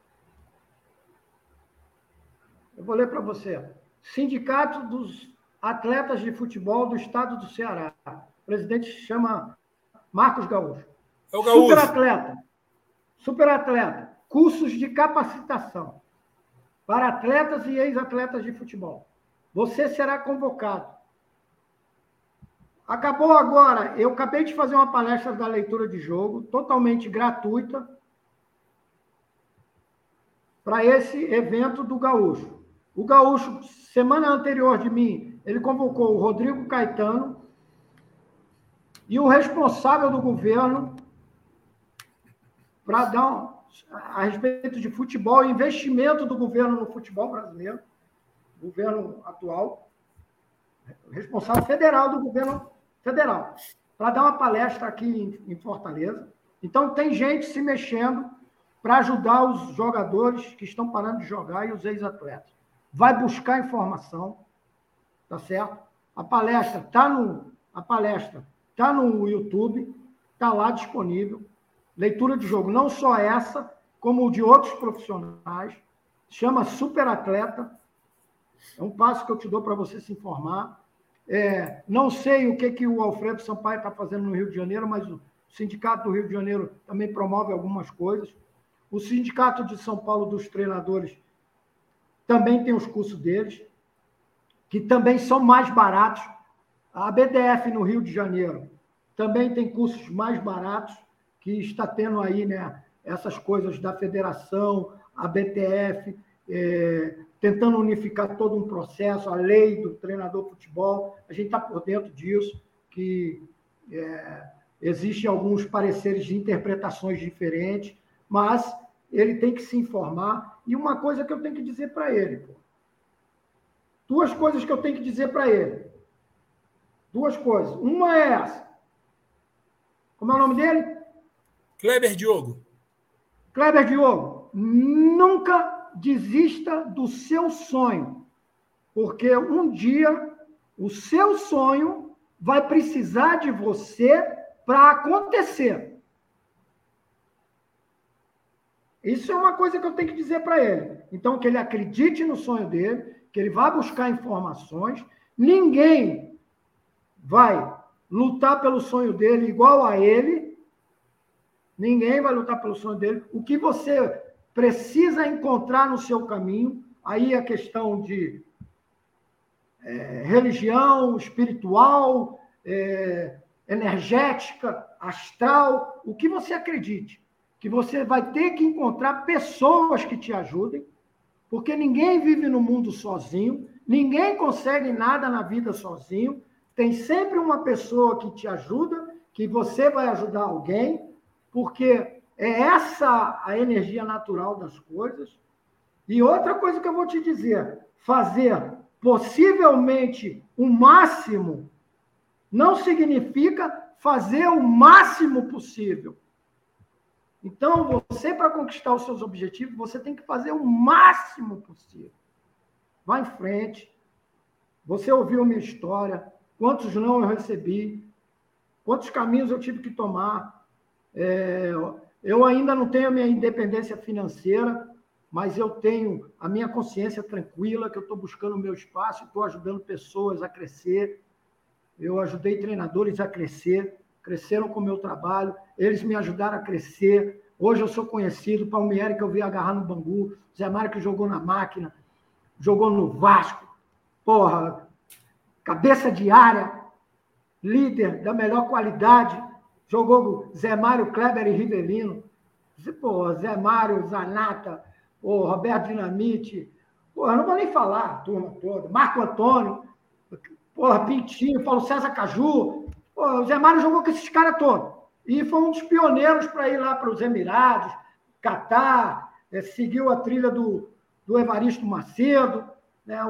Eu vou ler para você. Sindicato dos Atletas de Futebol do Estado do Ceará. O presidente chama Marcos Gaúcho. É o Gaúcho. Superatleta. Superatleta. Cursos de capacitação para atletas e ex-atletas de futebol. Você será convocado. Acabou agora. Eu acabei de fazer uma palestra da leitura de jogo, totalmente gratuita, para esse evento do Gaúcho. O Gaúcho, semana anterior de mim, ele convocou o Rodrigo Caetano, E o responsável do governo para dar um, a respeito de futebol, investimento do governo no futebol brasileiro, governo atual, responsável federal do governo federal, para dar uma palestra aqui em, em Fortaleza. Então, tem gente se mexendo para ajudar os jogadores que estão parando de jogar e os ex-atletas. Vai buscar informação, tá certo? A palestra está no a palestra tá no YouTube, está lá disponível. Leitura de jogo, não só essa, como de outros profissionais. Chama Super Atleta. É um passo que eu te dou para você se informar. É, não sei o que, que o Alfredo Sampaio está fazendo no Rio de Janeiro, mas o Sindicato do Rio de Janeiro também promove algumas coisas. O Sindicato de São Paulo dos Treinadores também tem os cursos deles, que também são mais baratos. A BDF no Rio de Janeiro também tem cursos mais baratos, que está tendo aí né, essas coisas da federação, a BTF, é, tentando unificar todo um processo, a lei do treinador de futebol. A gente está por dentro disso, que é, existem alguns pareceres de interpretações diferentes, mas ele tem que se informar. E uma coisa que eu tenho que dizer para ele, pô. duas coisas que eu tenho que dizer para ele. Duas coisas. Uma é essa. Como é o nome dele? Kleber Diogo. Kleber Diogo, nunca desista do seu sonho, porque um dia o seu sonho vai precisar de você para acontecer. Isso é uma coisa que eu tenho que dizer para ele. Então, que ele acredite no sonho dele, que ele vá buscar informações. Ninguém vai lutar pelo sonho dele igual a ele. Ninguém vai lutar pelo sonho dele. O que você precisa encontrar no seu caminho, aí a questão de é, religião, espiritual, é, energética, astral, o que você acredite que você vai ter que encontrar pessoas que te ajudem, porque ninguém vive no mundo sozinho, ninguém consegue nada na vida sozinho. Tem sempre uma pessoa que te ajuda, que você vai ajudar alguém, porque é essa a energia natural das coisas. E outra coisa que eu vou te dizer: fazer possivelmente o máximo não significa fazer o máximo possível. Então, você, para conquistar os seus objetivos, você tem que fazer o máximo possível. Vá em frente. Você ouviu minha história. Quantos não eu recebi? Quantos caminhos eu tive que tomar? É, eu ainda não tenho a minha independência financeira, mas eu tenho a minha consciência tranquila, que eu estou buscando o meu espaço, estou ajudando pessoas a crescer. Eu ajudei treinadores a crescer cresceram com o meu trabalho, eles me ajudaram a crescer. Hoje eu sou conhecido, Palmieri que eu vi agarrar no Bangu, Zé Mário que jogou na máquina, jogou no Vasco, porra, cabeça de área, líder da melhor qualidade, jogou Zé Mário, Kleber e Rivelino, pô, Zé Mário, Zanata, pô, Roberto Dinamite, porra, não vou nem falar turma toda, Marco Antônio, porra, Pintinho, Paulo César Caju, Pô, o Zé Mário jogou com esses caras todos. E foi um dos pioneiros para ir lá para os Emirados, Catar, é, seguiu a trilha do, do Evaristo Macedo. Né?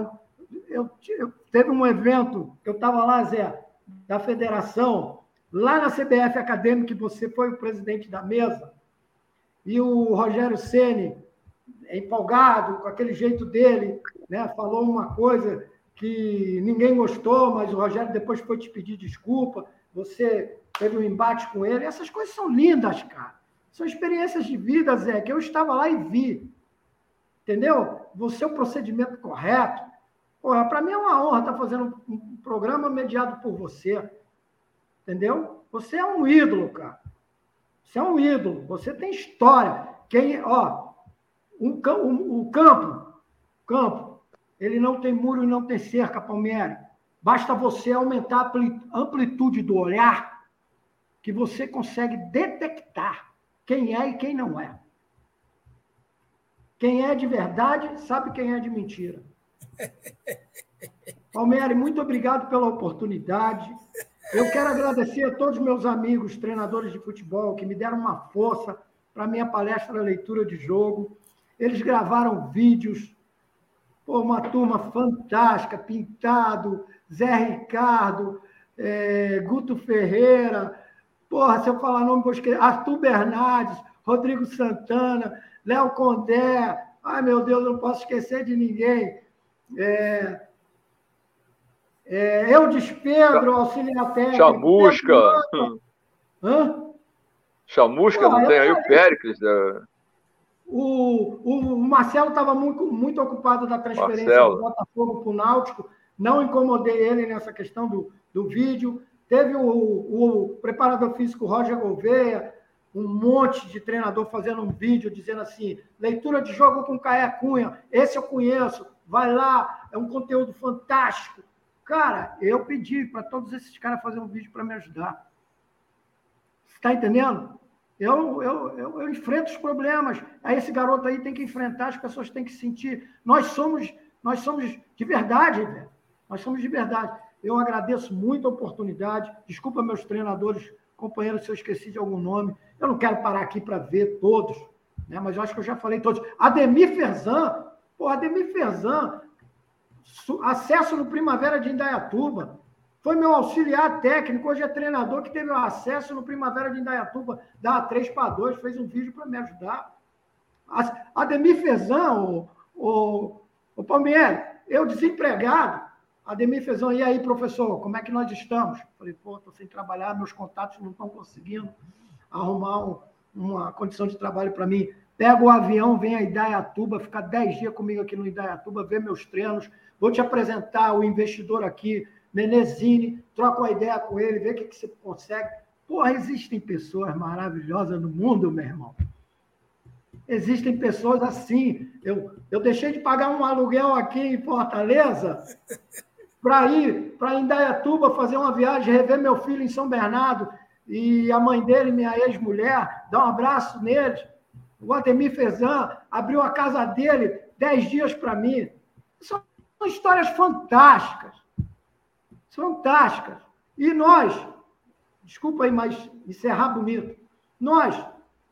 Eu, eu, teve um evento, eu estava lá, Zé, da federação, lá na CBF Acadêmica, que você foi o presidente da mesa, e o Rogério Ceni empolgado, com aquele jeito dele, né? falou uma coisa que ninguém gostou, mas o Rogério depois foi te pedir desculpa, você teve um embate com ele. Essas coisas são lindas, cara. São experiências de vida, Zé, que eu estava lá e vi. Entendeu? Você é o procedimento correto. Para mim é uma honra estar fazendo um programa mediado por você. Entendeu? Você é um ídolo, cara. Você é um ídolo. Você tem história. Quem, ó, um, um, o campo, campo, ele não tem muro e não tem cerca, Palmieri. Basta você aumentar a amplitude do olhar que você consegue detectar quem é e quem não é. Quem é de verdade sabe quem é de mentira. Palmieri, muito obrigado pela oportunidade. Eu quero agradecer a todos os meus amigos, treinadores de futebol, que me deram uma força para minha palestra Leitura de Jogo. Eles gravaram vídeos, pô, uma turma fantástica, Pintado, Zé Ricardo, é, Guto Ferreira, porra, se eu falar nome, vou esquecer, Arthur Bernardes, Rodrigo Santana, Léo Condé, ai meu Deus, não posso esquecer de ninguém. É, é, eu Pedro, auxiliar técnico. Chamusca. Hã? Chamusca, não tem aí o Péricles. Né? O, o, Marcelo estava muito, muito ocupado da transferência Marcelo. do Botafogo para o Náutico. Não incomodei ele nessa questão do, do vídeo. Teve o, o preparador físico Roger Gouveia, um monte de treinador fazendo um vídeo dizendo assim: leitura de jogo com Caé Cunha, esse eu conheço, vai lá, é um conteúdo fantástico. Cara, eu pedi para todos esses caras fazer um vídeo para me ajudar. Está entendendo? Eu, eu, eu, eu, enfrento os problemas. Aí esse garoto aí tem que enfrentar, as pessoas têm que sentir. Nós somos, nós somos de verdade, velho. Nós somos de verdade. Eu agradeço muito a oportunidade. Desculpa meus treinadores, companheiros, se eu esqueci de algum nome. Eu não quero parar aqui para ver todos, né? mas eu acho que eu já falei todos. Ademir Ferzan, pô, Ademir Ferzan acesso no Primavera de Indaiatuba. Foi meu auxiliar técnico, hoje é treinador que teve acesso no Primavera de Indaiatuba, da 3 para 2, fez um vídeo para me ajudar. Ademir Fezan, o, o, Palmieri, eu desempregado, Ademir Fezan, e aí, professor, como é que nós estamos? Falei, pô, estou sem trabalhar, meus contatos não estão conseguindo arrumar um, uma condição de trabalho para mim. Pega o avião, vem a Idaiatuba, fica 10 dias comigo aqui no Idaiatuba, vê meus treinos, Vou te apresentar o investidor aqui, Menezini, troca uma ideia com ele, vê o que, que você consegue. Porra, existem pessoas maravilhosas no mundo, meu irmão. Existem pessoas assim. Eu, eu deixei de pagar um aluguel aqui em Fortaleza para ir para Indaiatuba fazer uma viagem, rever meu filho em São Bernardo e a mãe dele, minha ex-mulher, dar um abraço neles. O Ademir Fezan abriu a casa dele dez dias para mim. São histórias fantásticas. Fantásticas. E nós, desculpa aí, mas encerrar bonito, nós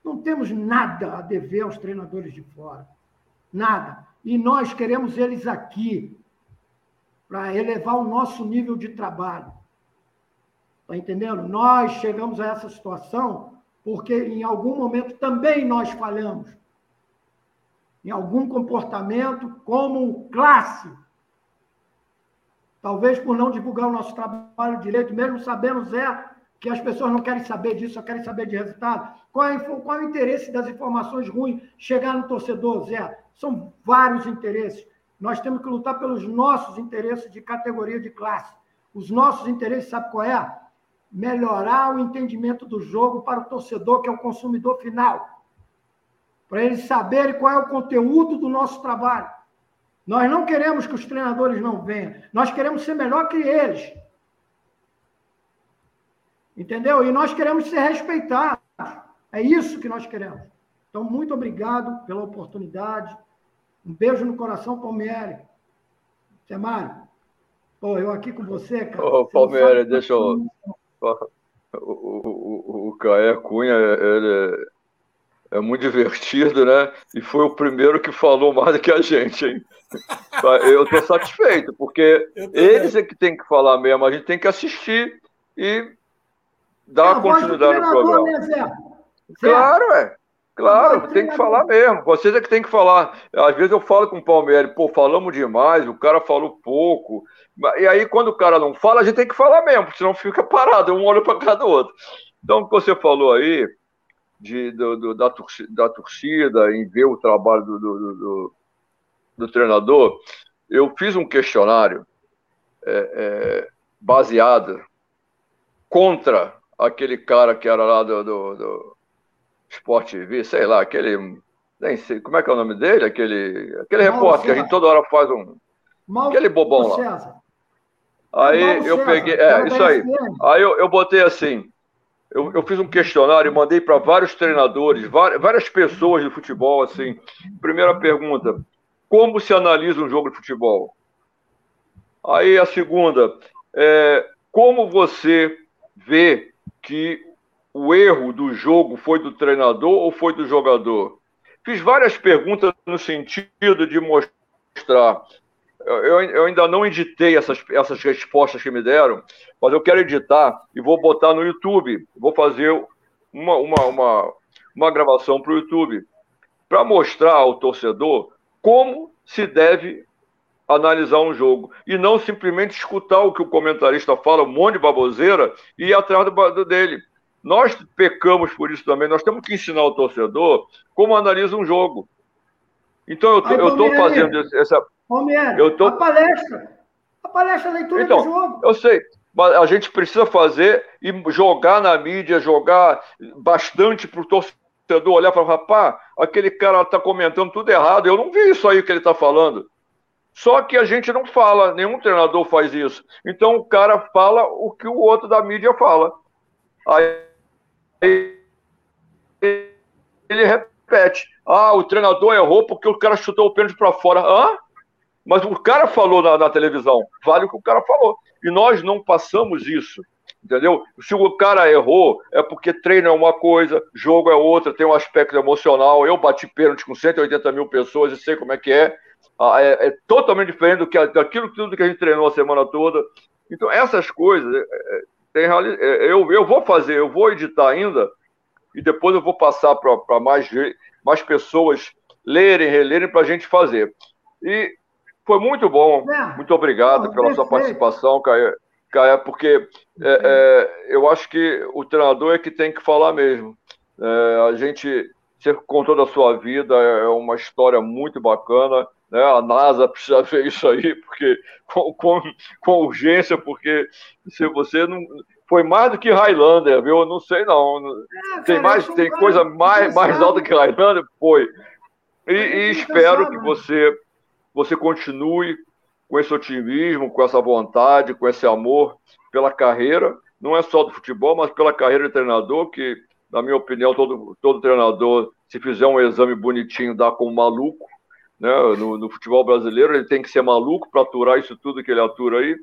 não temos nada a dever aos treinadores de fora. Nada. E nós queremos eles aqui para elevar o nosso nível de trabalho. Está entendendo? Nós chegamos a essa situação porque em algum momento também nós falhamos. Em algum comportamento como classe Talvez por não divulgar o nosso trabalho direito, mesmo sabendo, Zé, que as pessoas não querem saber disso, só querem saber de resultado. Qual é, qual é o interesse das informações ruins chegar no torcedor, Zé? São vários interesses. Nós temos que lutar pelos nossos interesses de categoria de classe. Os nossos interesses, sabe qual é? Melhorar o entendimento do jogo para o torcedor, que é o consumidor final. Para eles saberem qual é o conteúdo do nosso trabalho. Nós não queremos que os treinadores não venham. Nós queremos ser melhor que eles. Entendeu? E nós queremos ser respeitados. É isso que nós queremos. Então, muito obrigado pela oportunidade. Um beijo no coração, Palmieri. Zé Mário. Pô, eu aqui com você, cara. Ô, Palmieri, deixa eu. O, o, o, o Caé Cunha, ele é muito divertido, né? E foi o primeiro que falou mais do que a gente, hein? Eu estou satisfeito, porque eles é que tem que falar mesmo, a gente tem que assistir e dar é continuidade no programa. Né, claro, é. Claro, tem que falar mesmo. Vocês é que tem que falar. Às vezes eu falo com o Palmeiras, pô, falamos demais, o cara falou pouco. E aí, quando o cara não fala, a gente tem que falar mesmo, senão fica parado, um olho para cada outro. Então, o que você falou aí, de, do, do, da, torcida, da, torcida, em ver o trabalho do, do, do treinador, eu fiz um questionário é, é, baseado contra aquele cara que era lá do, do, do Sport TV, sei lá, aquele. Nem sei, como é que é o nome dele? Aquele, aquele repórter que a gente toda hora faz um. aquele bobão lá. Aí eu peguei. É, isso aí. Aí eu, eu botei assim eu, eu fiz um questionário, mandei para vários treinadores, várias, várias pessoas de futebol, assim. Primeira pergunta: como se analisa um jogo de futebol? Aí a segunda, é, como você vê que o erro do jogo foi do treinador ou foi do jogador? Fiz várias perguntas no sentido de mostrar. Eu, eu ainda não editei essas, essas respostas que me deram, mas eu quero editar e vou botar no YouTube. Vou fazer uma, uma, uma, uma gravação para o YouTube para mostrar ao torcedor como se deve analisar um jogo e não simplesmente escutar o que o comentarista fala, um monte de baboseira e ir atrás do, dele. Nós pecamos por isso também. Nós temos que ensinar o torcedor como analisa um jogo. Então eu estou fazendo essa. Palmeiras, eu tô... a palestra. A palestra, a leitura então, do jogo. Eu sei. Mas a gente precisa fazer e jogar na mídia, jogar bastante para o torcedor olhar e falar, rapaz, aquele cara está comentando tudo errado. Eu não vi isso aí que ele está falando. Só que a gente não fala, nenhum treinador faz isso. Então o cara fala o que o outro da mídia fala. Aí ele repete: ah, o treinador errou porque o cara chutou o pênalti para fora. Hã? Mas o cara falou na, na, televisão, vale o que o cara falou. E nós não passamos isso, entendeu? Se o cara errou, é porque treino é uma coisa, jogo é outra, tem um aspecto emocional. Eu bati pênalti com 180 mil pessoas e sei como é que é. Ah, é, é totalmente diferente do que daquilo tudo que a gente treinou a semana toda. Então, essas coisas, é, é tem, é, eu, eu vou fazer, eu vou editar ainda, e depois eu vou passar para mais, mais pessoas lerem, relerem para a gente fazer. E foi muito bom, é. muito obrigado pela perfeito. sua participação, Caio, Caio porque é, é, eu acho que o treinador é que tem que falar mesmo. É, a gente, você contou da sua vida, é uma história muito bacana. Né? A NASA precisa ver isso aí, porque com, com, com urgência, porque se você não foi mais do que Highlander, viu? Eu não sei não. É, tem mais, tem coisa mais, mais alta que Highlander, foi. E, e espero que você você continue com esse otimismo, com essa vontade, com esse amor pela carreira, não é só do futebol, mas pela carreira de treinador, que, na minha opinião, todo, todo treinador, se fizer um exame bonitinho, dá como maluco, né? No, no, futebol brasileiro, ele tem que ser maluco para aturar isso tudo que ele atura aí.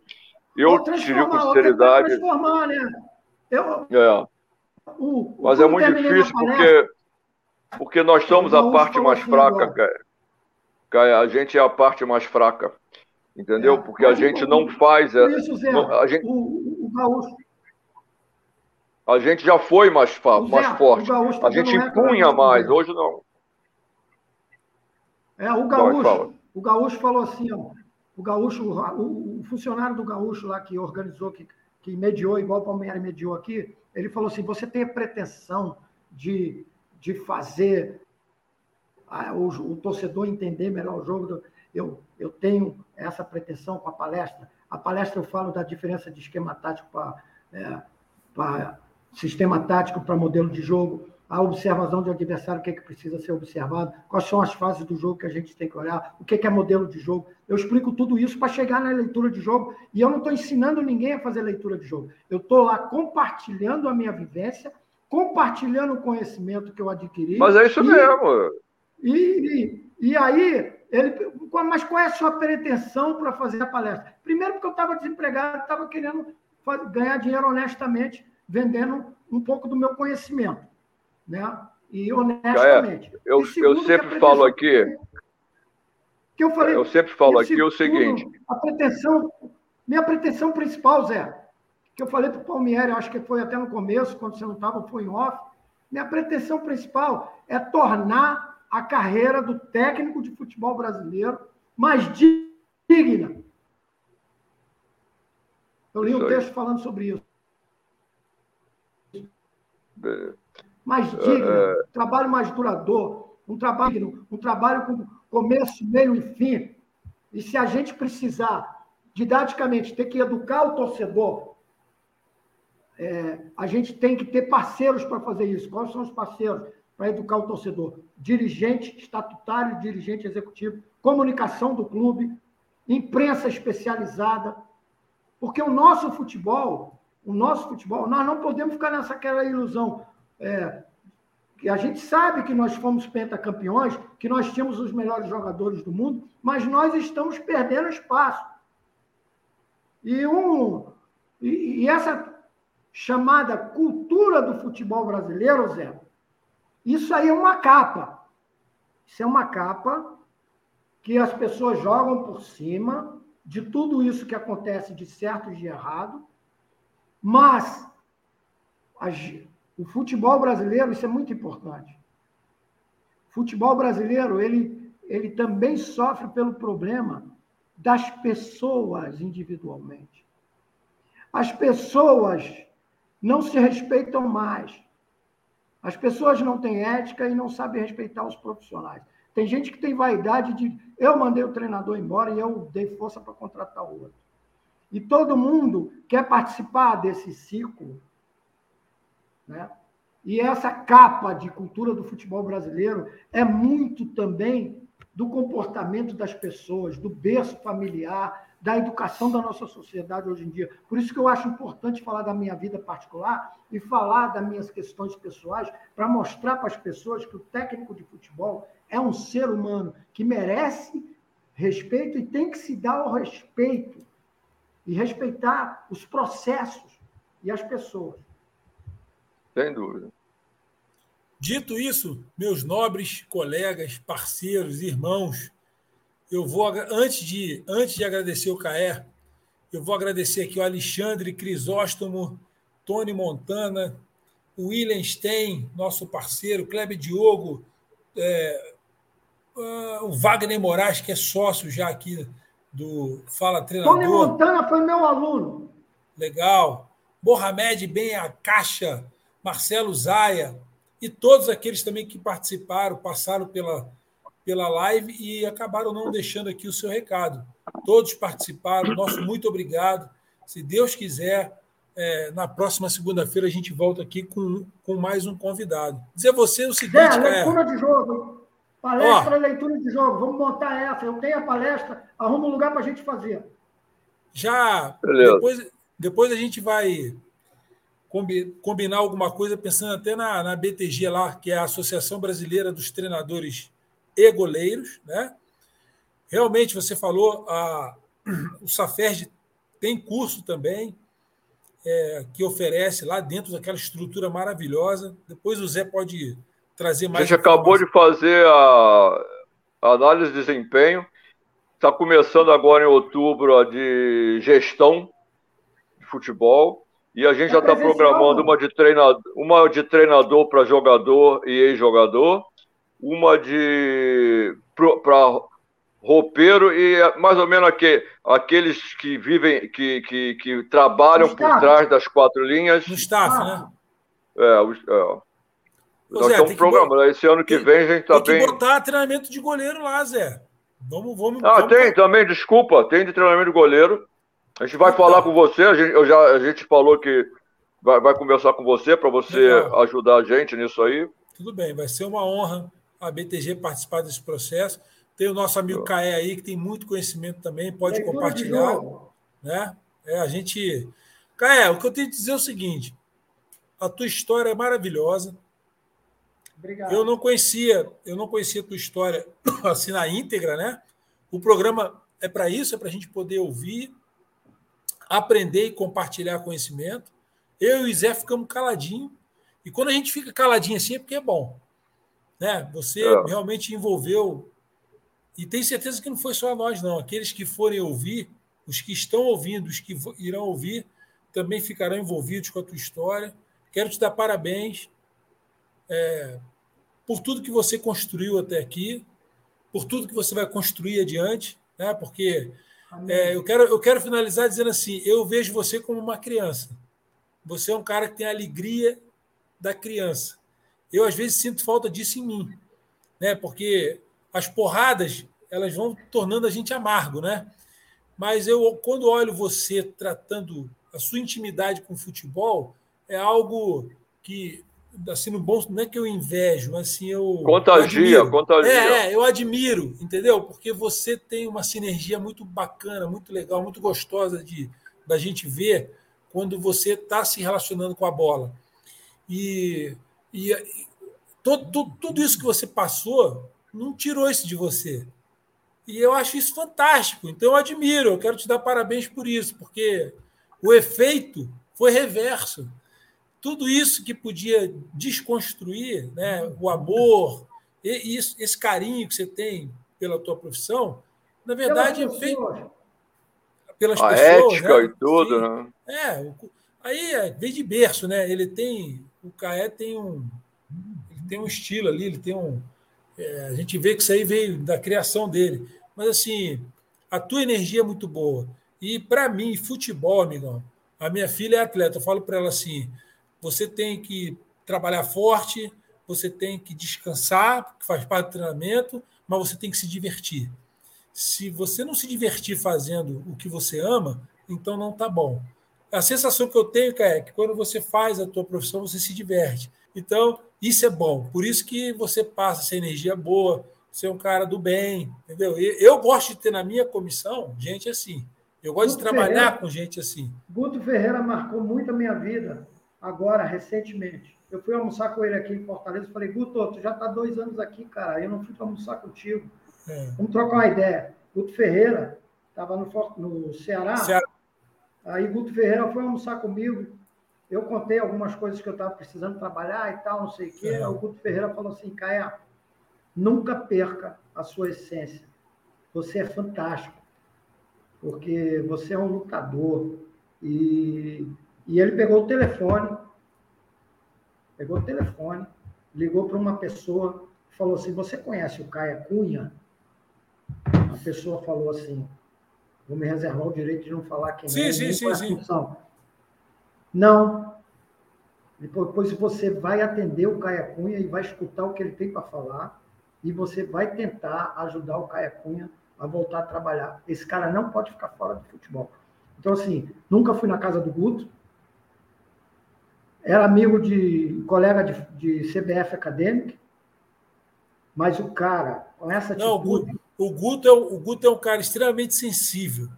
Eu te digo com sinceridade. Transformar, né? Eu, é. O, Mas é muito difícil porque, porque nós somos a parte mais fraca, cara. A gente é a parte mais fraca. Entendeu? É, porque a gente não faz. É, isso, Zé, não, a gente, o, o gaúcho. A gente já foi mais, Zé, mais forte. A gente impunha mais, hoje não. É, o gaúcho, o gaúcho falou assim, ó, o gaúcho, o, o, funcionário do gaúcho lá que organizou, que, que mediou, igual o Palmeiras mediou aqui, ele falou assim: você tem a pretensão de, de fazer a, o, o, torcedor entender melhor o jogo. Do, eu, eu tenho essa pretensão com a palestra. A palestra eu falo da diferença de esquema tático para é, sistema tático para modelo de jogo a observação do adversário, o que, é que precisa ser observado, quais são as fases do jogo que a gente tem que olhar, o que é, que é modelo de jogo. Eu explico tudo isso para chegar na leitura de jogo e eu não estou ensinando ninguém a fazer leitura de jogo. Eu estou lá compartilhando a minha vivência, compartilhando o conhecimento que eu adquiri. Mas é isso e, mesmo. E, e, e aí, ele, mas qual é a sua pretensão para fazer a palestra? Primeiro, porque eu estava desempregado, estava querendo ganhar dinheiro honestamente, vendendo um pouco do meu conhecimento né? E honestamente. É, eu, eu sempre falo aqui. Que eu falei. Eu sempre falo aqui o seguinte. A pretensão, minha pretensão principal, Zé, que eu falei para o Palmieri, acho que foi até no começo, quando você não estava, foi em off. Minha pretensão principal é tornar a carreira do técnico de futebol brasileiro mais digna. Eu li um texto falando sobre isso. É mais digno, é... um trabalho mais duradouro, um trabalho, um trabalho com começo, meio e fim. E se a gente precisar, didaticamente, ter que educar o torcedor, é, a gente tem que ter parceiros para fazer isso. Quais são os parceiros para educar o torcedor? Dirigente estatutário, dirigente executivo, comunicação do clube, imprensa especializada. Porque o nosso futebol, o nosso futebol, nós não podemos ficar nessa aquela ilusão é, que a gente sabe que nós fomos pentacampeões, que nós tínhamos os melhores jogadores do mundo, mas nós estamos perdendo espaço. E, um, e, e essa chamada cultura do futebol brasileiro, Zé, isso aí é uma capa. Isso é uma capa que as pessoas jogam por cima de tudo isso que acontece de certo e de errado, mas o futebol brasileiro, isso é muito importante. O futebol brasileiro, ele, ele também sofre pelo problema das pessoas individualmente. As pessoas não se respeitam mais. As pessoas não têm ética e não sabem respeitar os profissionais. Tem gente que tem vaidade de eu mandei o treinador embora e eu dei força para contratar outro. E todo mundo quer participar desse ciclo. Né? E essa capa de cultura do futebol brasileiro é muito também do comportamento das pessoas, do berço familiar, da educação da nossa sociedade hoje em dia. Por isso que eu acho importante falar da minha vida particular e falar das minhas questões pessoais, para mostrar para as pessoas que o técnico de futebol é um ser humano que merece respeito e tem que se dar o respeito e respeitar os processos e as pessoas. Sem dúvida. Dito isso, meus nobres colegas, parceiros, irmãos, eu vou, antes de, antes de agradecer o Caé, eu vou agradecer aqui o Alexandre Crisóstomo, Tony Montana, o William Stein, nosso parceiro, Kleber Diogo, é, uh, o Wagner Moraes, que é sócio já aqui do Fala Treinador. Tony Montana foi meu aluno. Legal. Mohamed Ben a Caixa, Marcelo Zaia e todos aqueles também que participaram, passaram pela, pela live e acabaram não deixando aqui o seu recado. Todos participaram, nosso muito obrigado. Se Deus quiser, é, na próxima segunda-feira a gente volta aqui com, com mais um convidado. Dizer a você o seguinte, é, leitura de jogo. Palestra, Ó, leitura de jogo. Vamos montar essa. Eu tenho a palestra, arruma um lugar para a gente fazer. Já, depois, depois a gente vai combinar alguma coisa, pensando até na, na BTG lá, que é a Associação Brasileira dos Treinadores e goleiros. Né? Realmente, você falou, a, o Saferd tem curso também, é, que oferece lá dentro daquela estrutura maravilhosa. Depois o Zé pode trazer mais. A gente acabou de fazer a, análise de desempenho. Está começando agora em outubro a de gestão de futebol. E a gente é já está programando uma de treinador, uma de treinador para jogador e ex-jogador uma de para roupeiro e é mais ou menos aquele, aqueles que vivem, que, que, que trabalham por trás das quatro linhas. No staff, ah. né? É, é. Nós Zé, estamos programando. Esse ano que tem, vem a gente está bem. Tem que botar treinamento de goleiro lá, Zé. Vamos, vamos. Ah, vamos... tem também, desculpa, tem de treinamento de goleiro. A gente vai então. falar com você, a gente, eu já, a gente falou que vai, vai conversar com você para você Legal. ajudar a gente nisso aí. Tudo bem, vai ser uma honra a BTG participar desse processo. Tem o nosso amigo Caé aí, que tem muito conhecimento também, pode compartilhar. Né? É, a gente. Caé, o que eu tenho que dizer é o seguinte: a tua história é maravilhosa. Obrigado. Eu não conhecia, eu não conhecia a tua história assim na íntegra, né? O programa é para isso, é para a gente poder ouvir, aprender e compartilhar conhecimento. Eu e o Zé ficamos caladinho. E quando a gente fica caladinho assim é porque é bom. Né? Você é. realmente envolveu. E tenho certeza que não foi só nós, não. Aqueles que forem ouvir, os que estão ouvindo, os que irão ouvir, também ficarão envolvidos com a tua história. Quero te dar parabéns é, por tudo que você construiu até aqui, por tudo que você vai construir adiante, né? porque é, eu, quero, eu quero finalizar dizendo assim: eu vejo você como uma criança. Você é um cara que tem a alegria da criança. Eu, às vezes, sinto falta disso em mim, né? porque as porradas elas vão tornando a gente amargo, né? Mas eu, quando olho você tratando a sua intimidade com o futebol, é algo que, assim, no bom, não é que eu invejo, mas assim, eu. Contagia, eu contagia. É, é, eu admiro, entendeu? Porque você tem uma sinergia muito bacana, muito legal, muito gostosa de da gente ver quando você está se relacionando com a bola. E e, todo, tudo isso que você passou não tirou isso de você. E eu acho isso fantástico. Então eu admiro, eu quero te dar parabéns por isso, porque o efeito foi reverso. tudo isso que podia desconstruir, né, o amor, e isso, esse carinho que você tem pela tua profissão, na verdade, pelas pessoas, pelas a pessoas, ética né? e tudo, Sim. né? É, aí é, vem de berço, né? Ele tem, o Caé tem um, ele tem um estilo ali, ele tem um, é, a gente vê que isso aí veio da criação dele, mas assim, a tua energia é muito boa. E para mim, futebol, amigão, a minha filha é atleta, eu falo para ela assim: você tem que trabalhar forte, você tem que descansar, que faz parte do treinamento, mas você tem que se divertir. Se você não se divertir fazendo o que você ama, então não está bom. A sensação que eu tenho, é que quando você faz a tua profissão, você se diverte. Então, isso é bom. Por isso que você passa essa energia boa, você é um cara do bem, entendeu? Eu gosto de ter na minha comissão gente assim. Eu gosto Guto de trabalhar Ferreira, com gente assim. Guto Ferreira marcou muito a minha vida, agora, recentemente. Eu fui almoçar com ele aqui em Fortaleza e falei, Guto, tu já está dois anos aqui, cara, eu não fui almoçar contigo. É. Vamos trocar uma ideia. Guto Ferreira estava no, no Ceará. Ceará. Aí Guto Ferreira foi almoçar comigo. Eu contei algumas coisas que eu estava precisando trabalhar e tal, não sei o quê. É. O Guto Ferreira falou assim, Caia, Nunca perca a sua essência. Você é fantástico, porque você é um lutador. E, e ele pegou o telefone, pegou o telefone, ligou para uma pessoa, falou assim: Você conhece o Caia Cunha? A pessoa falou assim: Vou me reservar o direito de não falar quem sim, é. Sim, sim, sim. Não. Depois você vai atender o Caia Cunha e vai escutar o que ele tem para falar e você vai tentar ajudar o Caia Cunha a voltar a trabalhar. Esse cara não pode ficar fora do futebol. Então, assim, nunca fui na casa do Guto, era amigo de colega de, de CBF acadêmica, mas o cara, com essa atitude... Não, o Guto, o Guto, é, o Guto é um cara extremamente sensível.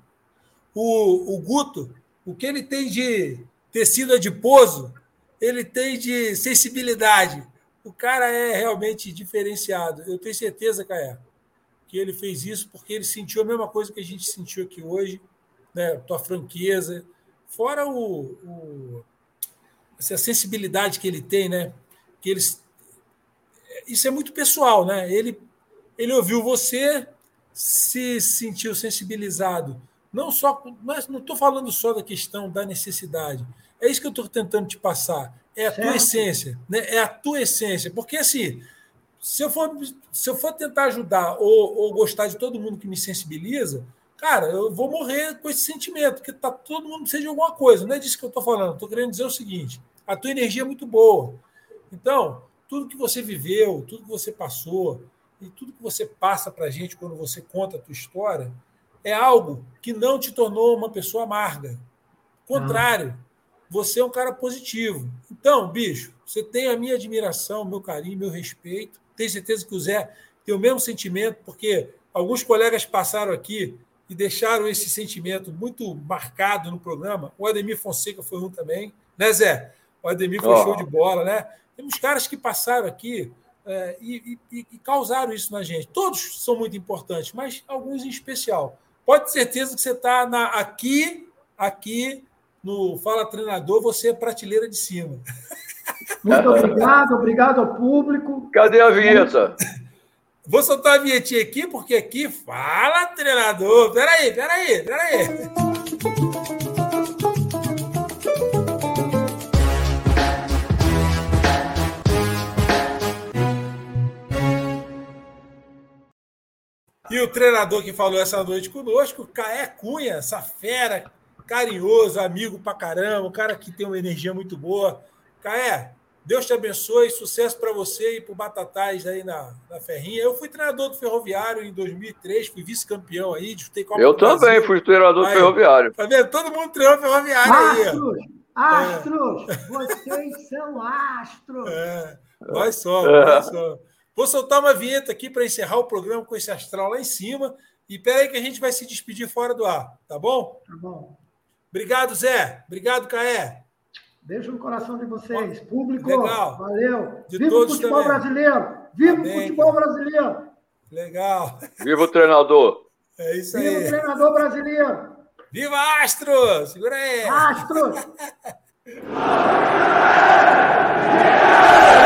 O, o Guto, o que ele tem de tecido adiposo, ele tem de sensibilidade o cara é realmente diferenciado. Eu tenho certeza, Caia, que ele fez isso porque ele sentiu a mesma coisa que a gente sentiu aqui hoje, né? Tua franqueza, fora o, o essa sensibilidade que ele tem, né? Que eles isso é muito pessoal, né? Ele ele ouviu você, se sentiu sensibilizado. Não só, mas não estou falando só da questão da necessidade. É isso que eu estou tentando te passar. É a certo. tua essência, né? É a tua essência. Porque assim, se eu for, se eu for tentar ajudar ou, ou gostar de todo mundo que me sensibiliza, cara, eu vou morrer com esse sentimento, que tá todo mundo precisa de alguma coisa. Não é disso que eu estou falando. Estou querendo dizer o seguinte: a tua energia é muito boa. Então, tudo que você viveu, tudo que você passou e tudo que você passa para a gente quando você conta a tua história é algo que não te tornou uma pessoa amarga. Contrário, você é um cara positivo. Então, bicho, você tem a minha admiração, meu carinho, meu respeito. Tenho certeza que o Zé tem o mesmo sentimento, porque alguns colegas passaram aqui e deixaram esse sentimento muito marcado no programa. O Ademir Fonseca foi um também, né, Zé? O Ademir foi oh. show de bola, né? Temos caras que passaram aqui é, e, e, e, causaram isso na gente. Todos são muito importantes, mas alguns em especial. Pode ter certeza que você está aqui, aqui no Fala Treinador, você é prateleira de cima. Muito obrigado, obrigado ao público. Cadê a vinheta? Vou soltar a vinhetinha aqui, porque aqui fala treinador. Peraí, peraí, peraí. E o treinador que falou essa noite conosco, Caé Cunha, essa fera carinhoso, amigo pra caramba, um cara que tem uma energia muito boa. Caé, Deus te abençoe, sucesso para você e para o Batatais aí na, na Ferrinha. Eu fui treinador do Ferroviário em 2003, fui vice-campeão aí, disputei Copa Eu também fui treinador aí, do Ferroviário. Tá vendo? Todo mundo treinou Ferroviário astros, aí. Astros! É. Vocês são astros! É, nós somos, é. nós somos. Vou soltar uma vinheta aqui para encerrar o programa com esse astral lá em cima. E peraí que a gente vai se despedir fora do ar, tá bom? Tá bom. Obrigado, Zé. Obrigado, Caé. Beijo no coração de vocês. Público, Legal. valeu. De Viva o futebol também. brasileiro. Viva o futebol brasileiro. Legal. Viva o treinador. É isso aí. Viva o treinador brasileiro. Viva Astro! Segura aí. Astro!